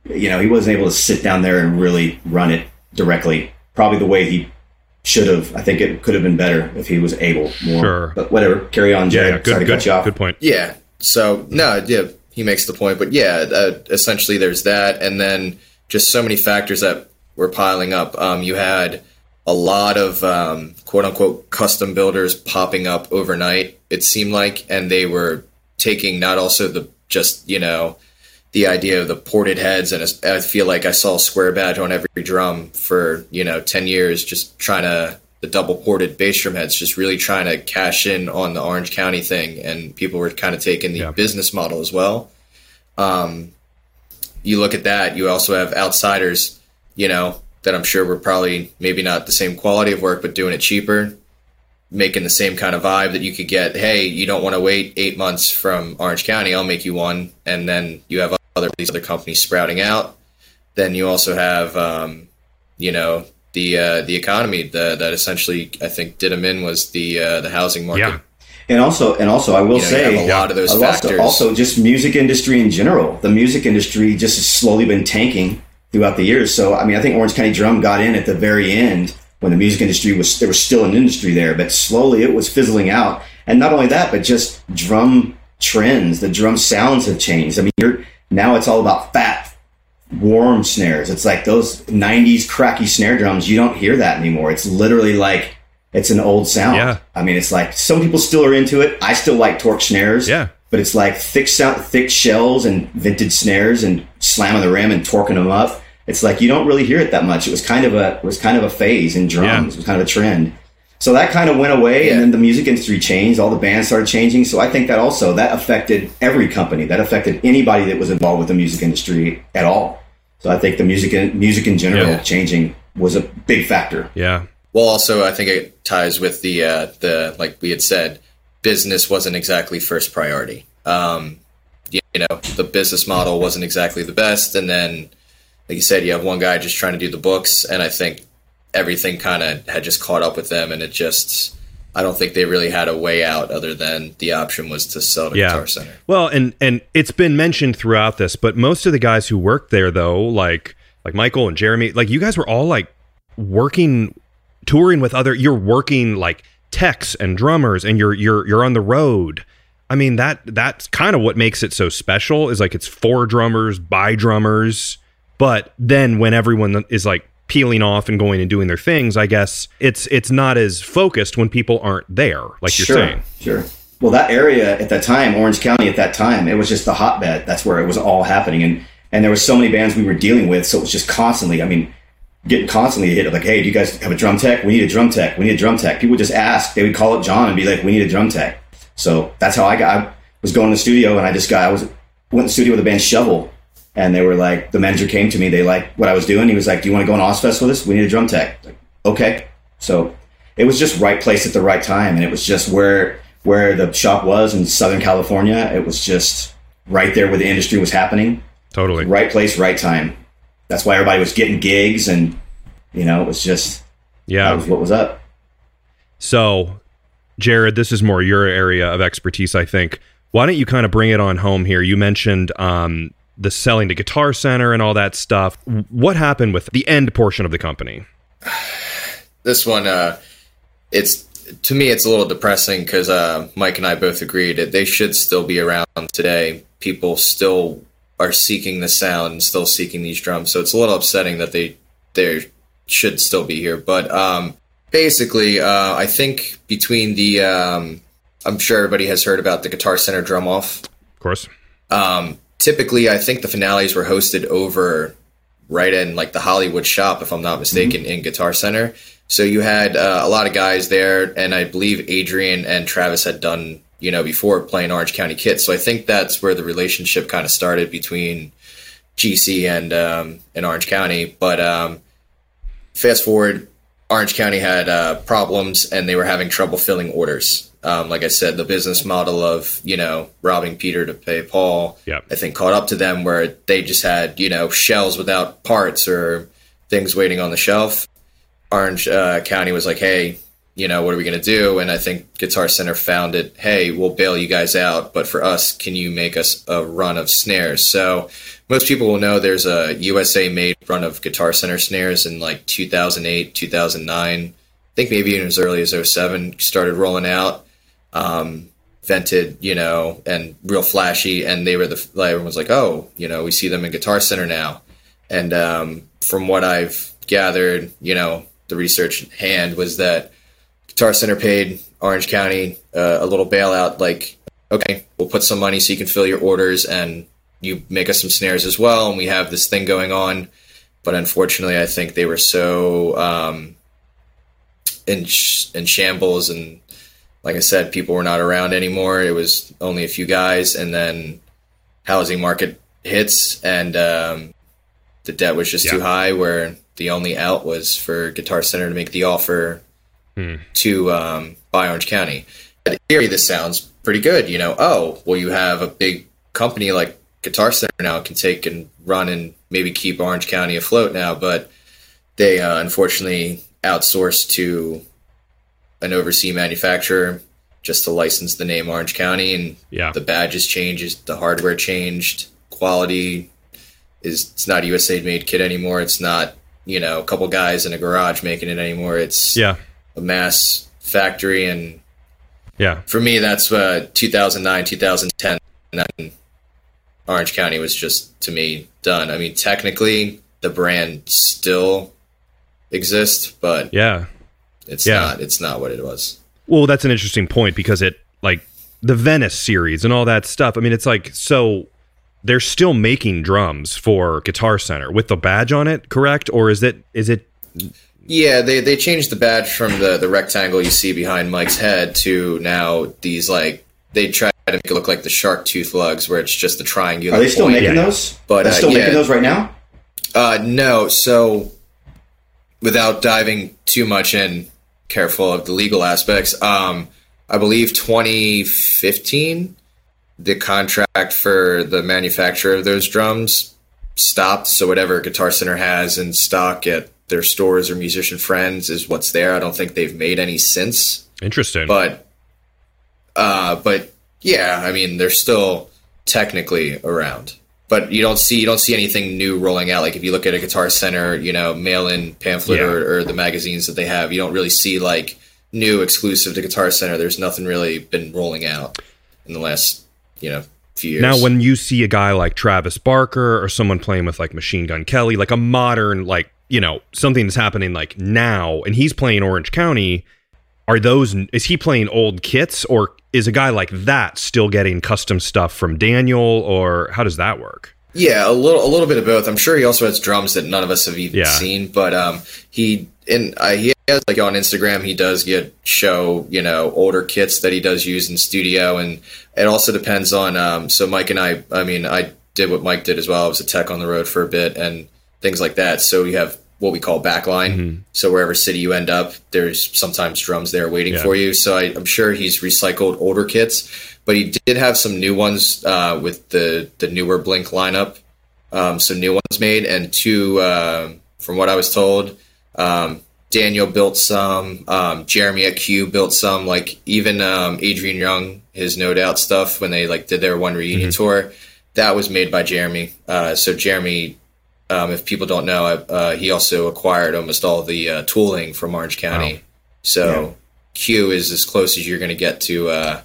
Speaker 2: you know, he wasn't able to sit down there and really run it directly, probably the way he should have. I think it could have been better if he was able more. Sure. But whatever. Carry on, Jay.
Speaker 1: Yeah, yeah. Good, good, good point.
Speaker 3: Yeah. So, no, yeah, he makes the point. But yeah, uh, essentially there's that. And then just so many factors that were piling up. Um, you had a lot of um, quote unquote custom builders popping up overnight, it seemed like. And they were taking not also the just, you know, the idea of the ported heads, and I feel like I saw a square badge on every drum for you know ten years, just trying to the double ported bass drum heads, just really trying to cash in on the Orange County thing, and people were kind of taking the yeah. business model as well. Um, you look at that, you also have outsiders, you know, that I'm sure were probably maybe not the same quality of work, but doing it cheaper, making the same kind of vibe that you could get. Hey, you don't want to wait eight months from Orange County, I'll make you one, and then you have other these other companies sprouting out. Then you also have, um, you know, the uh, the economy the, that essentially I think did them in was the uh, the housing market.
Speaker 2: Yeah. And also, and also, I will you know, say
Speaker 3: a yeah. lot of those factors.
Speaker 2: Also, also, just music industry in general. The music industry just has slowly been tanking throughout the years. So, I mean, I think Orange County Drum got in at the very end when the music industry was there was still an industry there, but slowly it was fizzling out. And not only that, but just drum trends, the drum sounds have changed. I mean, you're now it's all about fat, warm snares. It's like those 90s cracky snare drums. You don't hear that anymore. It's literally like it's an old sound.
Speaker 1: Yeah.
Speaker 2: I mean, it's like some people still are into it. I still like torque snares.
Speaker 1: Yeah.
Speaker 2: But it's like thick sound, thick shells and vintage snares and slamming the rim and torquing them up. It's like you don't really hear it that much. It was kind of a was kind of a phase in drums. Yeah. It was kind of a trend. So that kind of went away, yeah. and then the music industry changed. All the bands started changing. So I think that also that affected every company. That affected anybody that was involved with the music industry at all. So I think the music music in general yeah. changing was a big factor.
Speaker 1: Yeah.
Speaker 3: Well, also I think it ties with the uh, the like we had said, business wasn't exactly first priority. Um, you know, the business model wasn't exactly the best, and then like you said, you have one guy just trying to do the books, and I think everything kind of had just caught up with them, and it just. I don't think they really had a way out other than the option was to sell to yeah. Guitar Center.
Speaker 1: Well, and and it's been mentioned throughout this, but most of the guys who worked there, though, like like Michael and Jeremy, like you guys were all like working, touring with other. You're working like techs and drummers, and you're you're you're on the road. I mean that that's kind of what makes it so special. Is like it's for drummers by drummers, but then when everyone is like peeling off and going and doing their things, I guess it's it's not as focused when people aren't there, like you're
Speaker 2: sure,
Speaker 1: saying.
Speaker 2: Sure. Well, that area at that time, Orange County at that time, it was just the hotbed. That's where it was all happening, and and there was so many bands we were dealing with, so it was just constantly. I mean, getting constantly hit like, hey, do you guys have a drum tech? We need a drum tech. We need a drum tech. People would just ask. They would call it John and be like, we need a drum tech. So that's how I got. I was going to the studio, and I just got. I was went in the studio with the band Shovel, and they were like, the manager came to me. They liked what I was doing. He was like, "Do you want to go on Ozzfest with us? We need a drum tech." Like, okay, so it was just right place at the right time, and it was just where where the shop was in Southern California. It was just right there where the industry was happening.
Speaker 1: Totally
Speaker 2: right place, right time. That's why everybody was getting gigs, and you know, it was just yeah, that was what was up.
Speaker 1: So, Jared, this is more your area of expertise, I think. Why don't you kind of bring it on home here? You mentioned um, the selling to Guitar Center and all that stuff. What happened with the end portion of the company?
Speaker 3: This one, uh, it's to me, it's a little depressing because uh, Mike and I both agreed that they should still be around today. People still are seeking the sound, and still seeking these drums. So it's a little upsetting that they they should still be here. But um, basically, uh, I think between the, um, I'm sure everybody has heard about the Guitar Center drum off.
Speaker 1: Of course.
Speaker 3: Um, typically, I think the finales were hosted over right in like the Hollywood shop, if I'm not mistaken, mm-hmm. in Guitar Center. So you had uh, a lot of guys there, and I believe Adrian and Travis had done you know before playing Orange County Kit. So I think that's where the relationship kind of started between GC and um, and Orange County. But um, fast forward, Orange County had uh, problems, and they were having trouble filling orders. Um, like I said, the business model of you know robbing Peter to pay Paul,
Speaker 1: yep.
Speaker 3: I think caught up to them where they just had you know shells without parts or things waiting on the shelf. Orange uh, County was like, hey, you know, what are we going to do? And I think Guitar Center found it. Hey, we'll bail you guys out, but for us, can you make us a run of snares? So most people will know there's a USA made run of Guitar Center snares in like 2008, 2009. I think maybe even as early as 07 started rolling out um, vented, you know, and real flashy. And they were the everyone was like, oh, you know, we see them in Guitar Center now. And um, from what I've gathered, you know, the research hand was that Guitar Center paid Orange County uh, a little bailout, like, okay, we'll put some money so you can fill your orders and you make us some snares as well. And we have this thing going on. But unfortunately, I think they were so um, in, sh- in shambles and like I said, people were not around anymore. It was only a few guys, and then housing market hits, and um, the debt was just yeah. too high. Where the only out was for Guitar Center to make the offer hmm. to um, buy Orange County. In theory, this sounds pretty good. You know, oh, well, you have a big company like Guitar Center now can take and run and maybe keep Orange County afloat now, but they uh, unfortunately outsourced to an overseas manufacturer just to license the name Orange County, and
Speaker 1: yeah.
Speaker 3: the badges changed, the hardware changed, quality is it's not a USA made kit anymore. It's not you know a couple guys in a garage making it anymore. It's
Speaker 1: yeah
Speaker 3: a mass factory, and
Speaker 1: yeah
Speaker 3: for me that's uh, 2009 2010 and Orange County was just to me done. I mean technically the brand still exists, but
Speaker 1: yeah
Speaker 3: it's yeah. not. It's not what it was.
Speaker 1: Well, that's an interesting point because it like the Venice series and all that stuff. I mean, it's like so they're still making drums for Guitar Center with the badge on it, correct? Or is it is it
Speaker 3: yeah, they, they changed the badge from the, the rectangle you see behind Mike's head to now these like they try to make it look like the shark tooth lugs where it's just the triangular.
Speaker 2: Are they still point. making yeah. those? But they're uh, still uh, making those right now?
Speaker 3: Uh, no. So without diving too much in, careful of the legal aspects. Um, I believe 2015, the contract for the manufacturer of those drums stopped. So whatever Guitar Center has in stock at their stores or Musician's Friend is what's there. I don't think they've made any since.
Speaker 1: Interesting.
Speaker 3: But, uh, but yeah, I mean, they're still technically around but you don't see you don't see anything new rolling out. Like if you look at a Guitar Center, you know, mail-in pamphlet yeah. or, or, the magazines that they have, you don't really see like new exclusive to Guitar Center. There's nothing really been rolling out in the last you know few years.
Speaker 1: Now, when you see a guy like Travis Barker or someone playing with like Machine Gun Kelly, like a modern like you know something that's happening like now, and he's playing Orange County. Are those is he playing old kits or is a guy like that still getting custom stuff from Daniel, or how does that work?
Speaker 3: Yeah, a little, a little bit of both. I'm sure he also has drums that none of us have even yeah. seen, but um, he and uh, he has like on Instagram, he does get show you know older kits that he does use in studio, and it also depends on. Um, so Mike and I, I mean, I did what Mike did as well. I was a tech on the road for a bit and things like that. So you have what we call backline. Mm-hmm. So wherever city you end up, there's sometimes drums there waiting yeah. for you. So I, am sure he's recycled older kits, but he did have some new ones uh, with the the newer Blink lineup. Um, some new ones made, and two, uh, from what I was told, um, Daniel built some. Um, Jeremy at Q built some. Like even um, Adrian Young, his No Doubt stuff when they like did their one reunion mm-hmm. tour, that was made by Jeremy. Uh, so Jeremy um, if people don't know, uh, he also acquired almost all the uh, tooling from Orange County. Wow. So yeah. Q is as close as you're going to get to uh,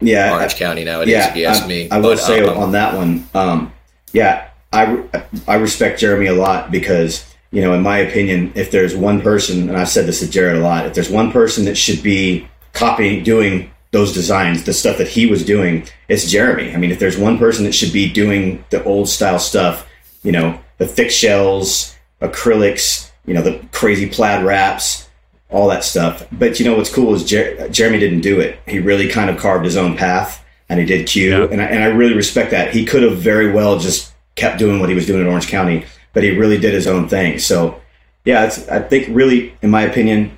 Speaker 2: yeah,
Speaker 3: Orange
Speaker 2: I,
Speaker 3: County nowadays,
Speaker 2: yeah,
Speaker 3: if you ask
Speaker 2: I,
Speaker 3: me.
Speaker 2: I will say um, on that one, um, yeah, I, I respect Jeremy a lot because you know, in my opinion, if there's one person, and I've said this to Jared a lot, if there's one person that should be copying, doing those designs, the stuff that he was doing, it's Jeremy. I mean, if there's one person that should be doing the old style stuff, you know, the thick shells, acrylics, you know, the crazy plaid wraps, all that stuff. But you know what's cool is Jer- Jeremy didn't do it. He really kind of carved his own path, and he did Q,
Speaker 1: Yeah.
Speaker 2: and I, and I really respect that. He could have very well just kept doing what he was doing in Orange County, but he really did his own thing. So, yeah, it's, I think really, in my opinion,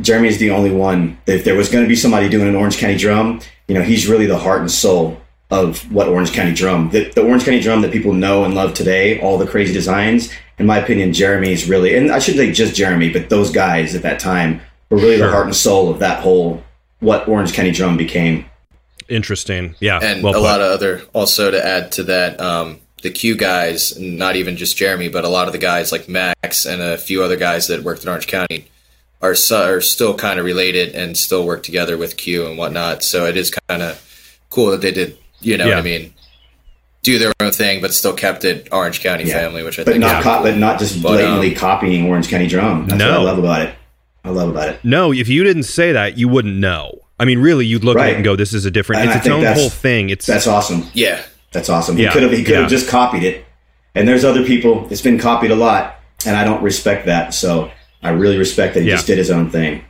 Speaker 2: Jeremy is the only one. If there was going to be somebody doing an Orange County drum, you know, he's really the heart and soul of what Orange County drum, the, the Orange County drum that people know and love today, all the crazy designs. In my opinion, Jeremy's really, and I shouldn't say just Jeremy, but those guys at that time were really
Speaker 1: Sure.
Speaker 2: the heart and soul of that whole what Orange County drum became.
Speaker 1: Interesting. Yeah.
Speaker 3: and
Speaker 1: well
Speaker 3: a
Speaker 1: put.
Speaker 3: lot of other also to add to that um, the q guys not even just jeremy but a lot of the guys like max and a few other guys that worked in orange county are, so, are still kind of related and still work together with q and whatnot so it is kind of cool that they did you know
Speaker 1: Yeah.
Speaker 3: what i mean do their own thing but still kept it orange county
Speaker 2: Yeah.
Speaker 3: family which i
Speaker 2: But
Speaker 3: think
Speaker 2: not,
Speaker 3: is
Speaker 2: co-
Speaker 3: cool.
Speaker 2: but not just
Speaker 3: But, um,
Speaker 2: blatantly copying Orange County drum. That's what I love about it. I love about it.
Speaker 1: No, if you didn't say that, you wouldn't know. I mean, really, you'd look at it and go, "This is a different.
Speaker 2: And
Speaker 1: it's
Speaker 2: I
Speaker 1: its own whole thing. It's
Speaker 2: That's awesome.
Speaker 3: yeah
Speaker 2: That's awesome.
Speaker 1: Yeah,
Speaker 2: He could have he could have
Speaker 1: yeah.
Speaker 2: just copied it. And there's other people. It's been copied a lot, and I don't respect that. So I really respect that he
Speaker 1: Yeah.
Speaker 2: just did his own thing.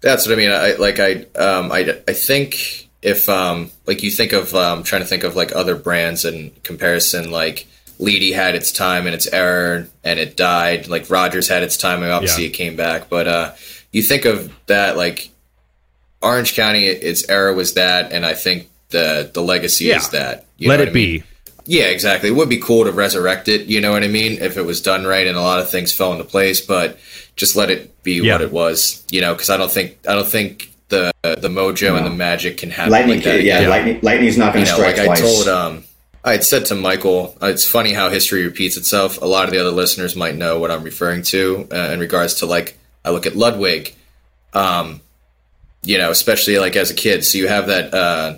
Speaker 3: That's what I mean. I like I um I I think if um like you think of um trying to think of like other brands in comparison like Leedy had its time and its era and it died. Like Rogers had its time and obviously
Speaker 1: Yeah.
Speaker 3: it came back. But uh you think of that like Orange County its era was that and I think the the legacy
Speaker 1: Yeah.
Speaker 3: is that. You
Speaker 1: let it
Speaker 3: I mean?
Speaker 1: be.
Speaker 3: Yeah, exactly. It would be cool to resurrect it, you know what I mean, if it was done right and a lot of things fell into place, but just let it be
Speaker 1: Yeah.
Speaker 3: what it was, you know, because I don't think I don't think the the mojo and the magic can happen
Speaker 2: Lightning,
Speaker 3: like that.
Speaker 2: yeah,
Speaker 3: again.
Speaker 2: lightning, lightning's not going
Speaker 3: you
Speaker 2: to
Speaker 3: know,
Speaker 2: strike
Speaker 3: like
Speaker 2: twice.
Speaker 3: I told um I had said to Michael, uh, it's funny how history repeats itself. A lot of the other listeners might know what I'm referring to uh, in regards to like I look at Ludwig, um, you know, especially like as a kid. So you have that uh,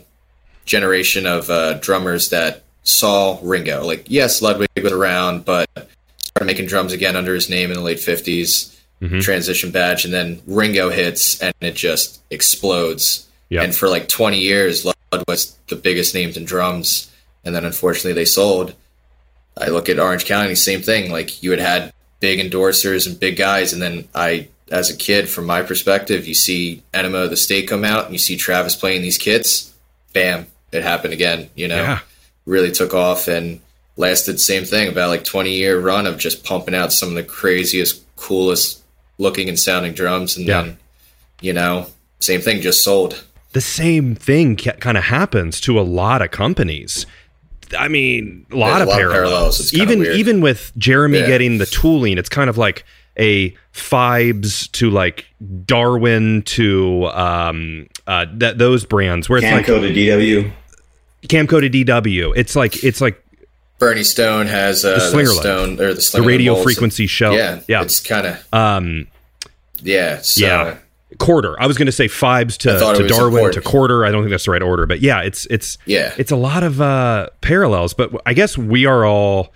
Speaker 3: generation of uh, drummers that saw Ringo. Like, yes, Ludwig was around, but started making drums again under his name in the late 50s,
Speaker 1: Mm-hmm.
Speaker 3: transition badge, and then Ringo hits and it just explodes.
Speaker 1: Yep.
Speaker 3: And for like 20 years, Lud was the biggest names in drums. And then unfortunately they sold. I look at Orange County, same thing. Like you had had big endorsers and big guys. And then I, as a kid, from my perspective, you see Enema of the State come out and you see Travis playing these kits. Bam, it happened again, you know?
Speaker 1: Yeah.
Speaker 3: Really took off and lasted same thing about like 20 year run of just pumping out some of the craziest, coolest looking and sounding drums. And
Speaker 1: Yeah.
Speaker 3: then, you know, same thing, just sold.
Speaker 1: the same thing kind of happens to a lot of companies. I mean, a lot, of,
Speaker 3: a lot of
Speaker 1: parallels.
Speaker 3: parallels. It's
Speaker 1: even
Speaker 3: weird.
Speaker 1: even with Jeremy
Speaker 3: Yeah.
Speaker 1: getting the tooling, it's kind of like a Fibes to like Darwin to um uh that those brands where it's
Speaker 2: Camco to DW.
Speaker 1: like Camco to DW. It's like it's like
Speaker 3: Bernie Stone has uh,
Speaker 1: The
Speaker 3: the, Stone or the,
Speaker 1: the radio frequency show.
Speaker 3: Yeah,
Speaker 1: yeah.
Speaker 3: It's kind of
Speaker 1: Um,
Speaker 3: yeah. So,
Speaker 1: yeah. Corder. I was going to say Fibes to,
Speaker 3: I thought it
Speaker 1: to Darwin to Corder. I don't think that's the right order, but yeah, it's it's
Speaker 3: Yeah.
Speaker 1: it's a lot of uh, parallels. But I guess we are all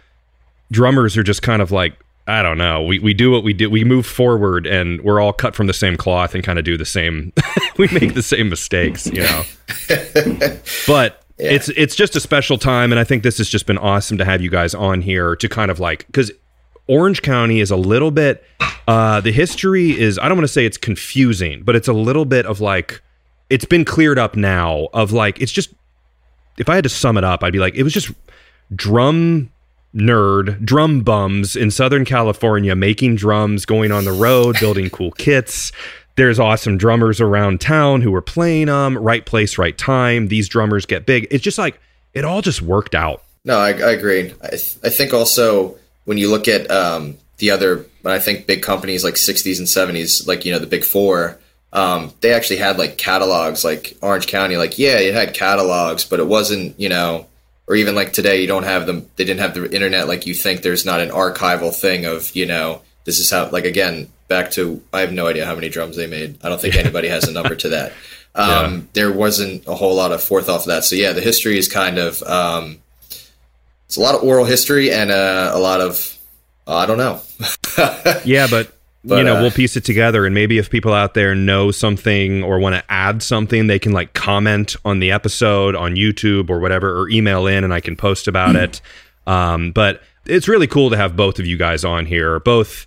Speaker 1: drummers are just kind of like I don't know. We we do what we do. We move forward, and we're all cut from the same cloth and kind of do the same. we make the same mistakes, you know. but
Speaker 3: Yeah.
Speaker 1: it's it's just a special time, and I think this has just been awesome to have you guys on here to kind of like because Orange County is a little bit. Uh, the history is I don't want to say it's confusing, but it's a little bit of like it's been cleared up now. Of like it's just if I had to sum it up, I'd be like it was just drum nerd drum bums in Southern California making drums, going on the road, building cool kits. There's awesome drummers around town who are playing them. Right place, right time. These drummers get big. It's just like it all just worked out.
Speaker 3: No, I, I agree. I, th- I think also when you look at um, the other, when I think big companies like 60s and 70s, like, you know, the big four, um, they actually had like catalogs, like Orange County, like, yeah, it had catalogs, but it wasn't, you know, or even like today, you don't have them, they didn't have the internet like you think there's not an archival thing of, you know, this is how, like, again, back to, I have no idea how many drums they made. I don't think anybody has a number to that. Um, There wasn't a whole lot of forethought for that. So, yeah, the history is kind of, um, it's a lot of oral history and uh, a lot of uh, I don't know.
Speaker 1: yeah, but, but you know, uh, we'll piece it together, and maybe if people out there know something or want to add something, they can like comment on the episode on YouTube or whatever, or email in, and I can post about mm-hmm. it. Um, but it's really cool to have both of you guys on here, both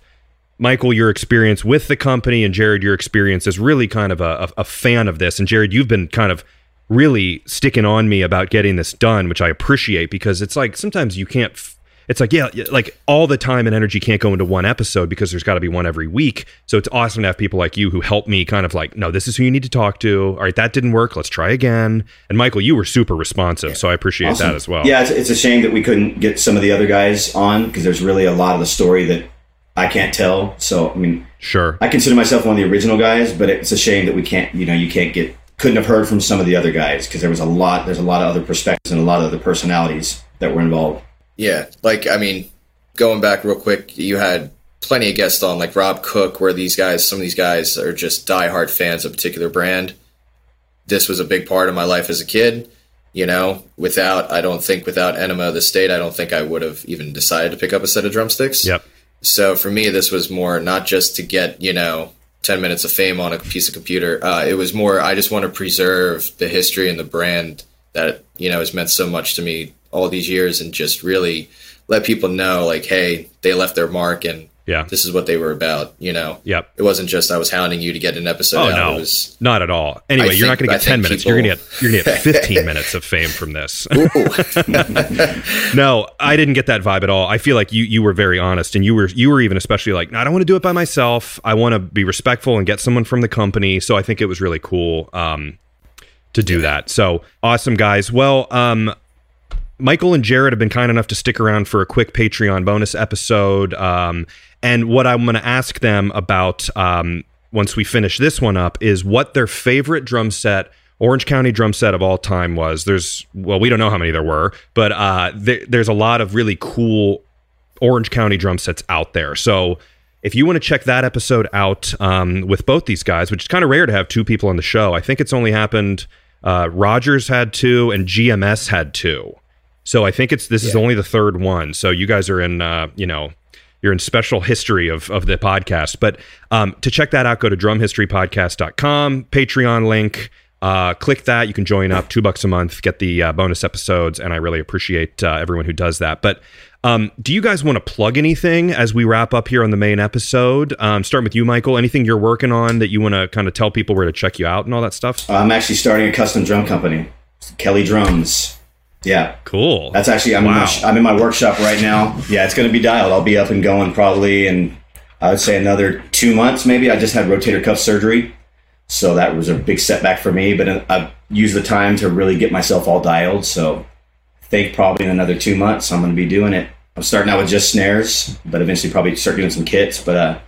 Speaker 1: Michael, your experience with the company, and Jared, your experience as really kind of a, a, fan of this. And Jared, you've been kind of really sticking on me about getting this done, which I appreciate because it's like sometimes you can't. F- it's like yeah, like all the time and energy can't go into one episode because there's got to be one every week. So it's awesome to have people like you who help me kind of like, no, this is who you need to talk to. All right, that didn't work. Let's try again. And Michael, you were super responsive, so I appreciate awesome. that as well.
Speaker 2: Yeah, it's, it's a shame that we couldn't get some of the other guys on because there's really a lot of the story that I can't tell. So I mean,
Speaker 1: sure,
Speaker 2: I consider myself one of the original guys, but it's a shame that we can't. You know, you can't get couldn't have heard from some of the other guys because there was a lot. There's a lot of other perspectives and a lot of other personalities that were involved.
Speaker 3: Yeah, like I mean, going back real quick, you had plenty of guests on, like Rob Cook, where these guys, some of these guys are just diehard fans of a particular brand. This was a big part of my life as a kid. You know, without, I don't think without Enema of the State, I don't think I would have even decided to pick up a set of drumsticks.
Speaker 1: Yep.
Speaker 3: So for me, this was more not just to get, you know, 10 minutes of fame on a piece of computer. Uh, it was more, I just want to preserve the history and the brand that, you know, has meant so much to me all these years and just really let people know, like, hey, they left their mark and
Speaker 1: yeah.
Speaker 3: This is what they were about, you know.
Speaker 1: Yep.
Speaker 3: It wasn't just I was hounding you to get an episode.
Speaker 1: Oh
Speaker 3: out.
Speaker 1: no,
Speaker 3: was,
Speaker 1: not at all. Anyway, I you're think, not going to get ten minutes. People... You're going to get you're going to get 15 minutes of fame from this. no, I didn't get that vibe at all. I feel like you you were very honest, and you were you were even especially like, no, I don't want to do it by myself. I want to be respectful and get someone from the company. So I think it was really cool. Um, to do yeah. that. So awesome, guys. Well, um, Michael and Jared have been kind enough to stick around for a quick Patreon bonus episode. Um, and what I'm going to ask them about um, once we finish this one up is what their favorite drum set, Orange County drum set of all time was. There's, well, we don't know how many there were, but uh, th- there's a lot of really cool Orange County drum sets out there. So if you want to check that episode out um, with both these guys, which is kind of rare to have two people on the show, I think it's only happened. Uh, Rogers had two and GMS had two. So I think it's this yeah. is only the third one. So you guys are in, uh, you know, you're in special history of, of the podcast. But um, to check that out, go to drumhistorypodcast.com, Patreon link. Uh, click that. You can join up, two bucks a month, get the uh, bonus episodes, and I really appreciate uh, everyone who does that. But um, do you guys want to plug anything as we wrap up here on the main episode? Um, starting with you, Michael. Anything you're working on that you want to kind of tell people where to check you out and all that stuff?
Speaker 2: I'm actually starting a custom drum company, Kelly Drums. Yeah.
Speaker 1: Cool.
Speaker 2: That's actually I'm, wow. in my, I'm in my workshop right now. Yeah, it's going to be dialed. I'll be up and going probably in I would say another two months maybe. I just had rotator cuff surgery, so that was a big setback for me. But I've used the time to really get myself all dialed. So I think probably in another two months I'm going to be doing it. I'm starting out with just snares, but eventually probably start doing some kits. But uh,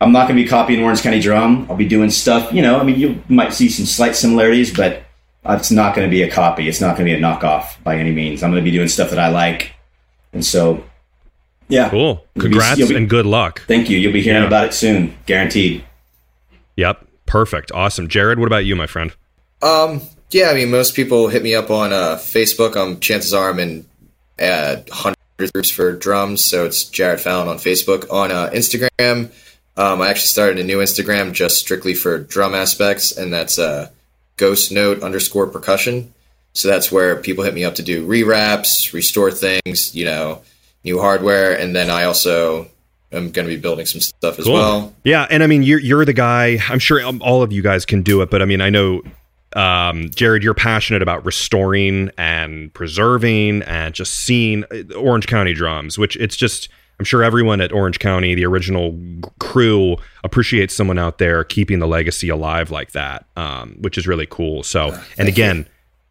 Speaker 2: I'm not going to be copying Orange County Drum. I'll be doing stuff. You know, I mean, you might see some slight similarities, but it's not going to be a copy. It's not going to be a knockoff by any means. I'm going to be doing stuff that I like, and so yeah,
Speaker 1: cool. Congrats be, be, and good luck.
Speaker 2: Thank you. You'll be hearing yeah. about it soon, guaranteed.
Speaker 1: Yep, perfect, awesome. Jared, what about you, my friend?
Speaker 3: Um, yeah, I mean, most people hit me up on uh, Facebook. Um, chances are I'm in uh, hundreds groups for drums, so it's Jared Fallon on Facebook. On uh, Instagram, um, I actually started a new Instagram just strictly for drum aspects, and that's uh ghost note underscore percussion. So that's where people hit me up to do rewraps, restore things, you know, new hardware, and then I also am going to be building some stuff as cool. well.
Speaker 1: Yeah, and I mean, you're you're the guy. I'm sure all of you guys can do it, but I mean, I know um, Jared, you're passionate about restoring and preserving and just seeing uh, Orange County drums, which it's just I'm sure everyone at Orange County, the original crew, appreciates someone out there keeping the legacy alive like that, um, which is really cool. So, uh, and again, you.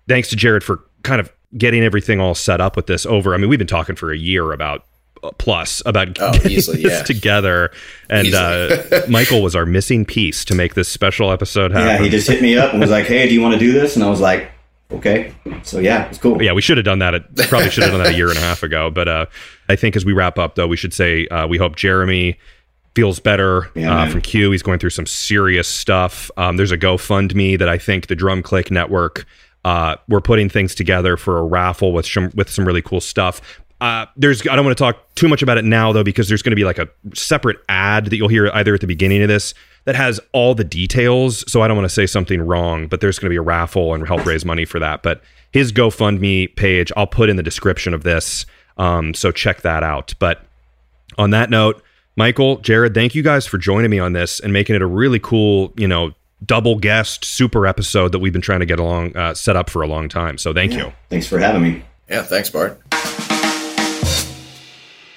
Speaker 1: thanks to Jared for kind of getting everything all set up with this over. I mean, we've been talking for a year about uh, plus about oh, getting easily, this yeah. together, and uh, Michael was our missing piece to make this special episode happen.
Speaker 2: Yeah, he just hit me up and was like, "Hey, do you want to do this?" And I was like, okay. So yeah it's cool.
Speaker 1: Yeah we should have done that at, probably should have done that a year and a half ago but uh, i think as we wrap up though we should say uh, we hope jeremy feels better yeah, uh, from q. He's going through some serious stuff. Um, there's a gofundme that i think the drum click network uh, we're putting things together for a raffle with some with some really cool stuff. Uh, there's I don't want to talk too much about it now though because there's going to be like a separate ad that you'll hear either at the beginning of this that has all the details. So I don't want to say something wrong, but there's going to be a raffle and help raise money for that. But his GoFundMe page I'll put in the description of this, um, so check that out. But on that note, Michael, Jared, thank you guys for joining me on this and making it a really cool, you know, double guest super episode that we've been trying to get along uh, set up for a long time. So thank
Speaker 2: Yeah.
Speaker 1: you.
Speaker 2: Thanks for having me.
Speaker 3: Yeah, thanks, Bart.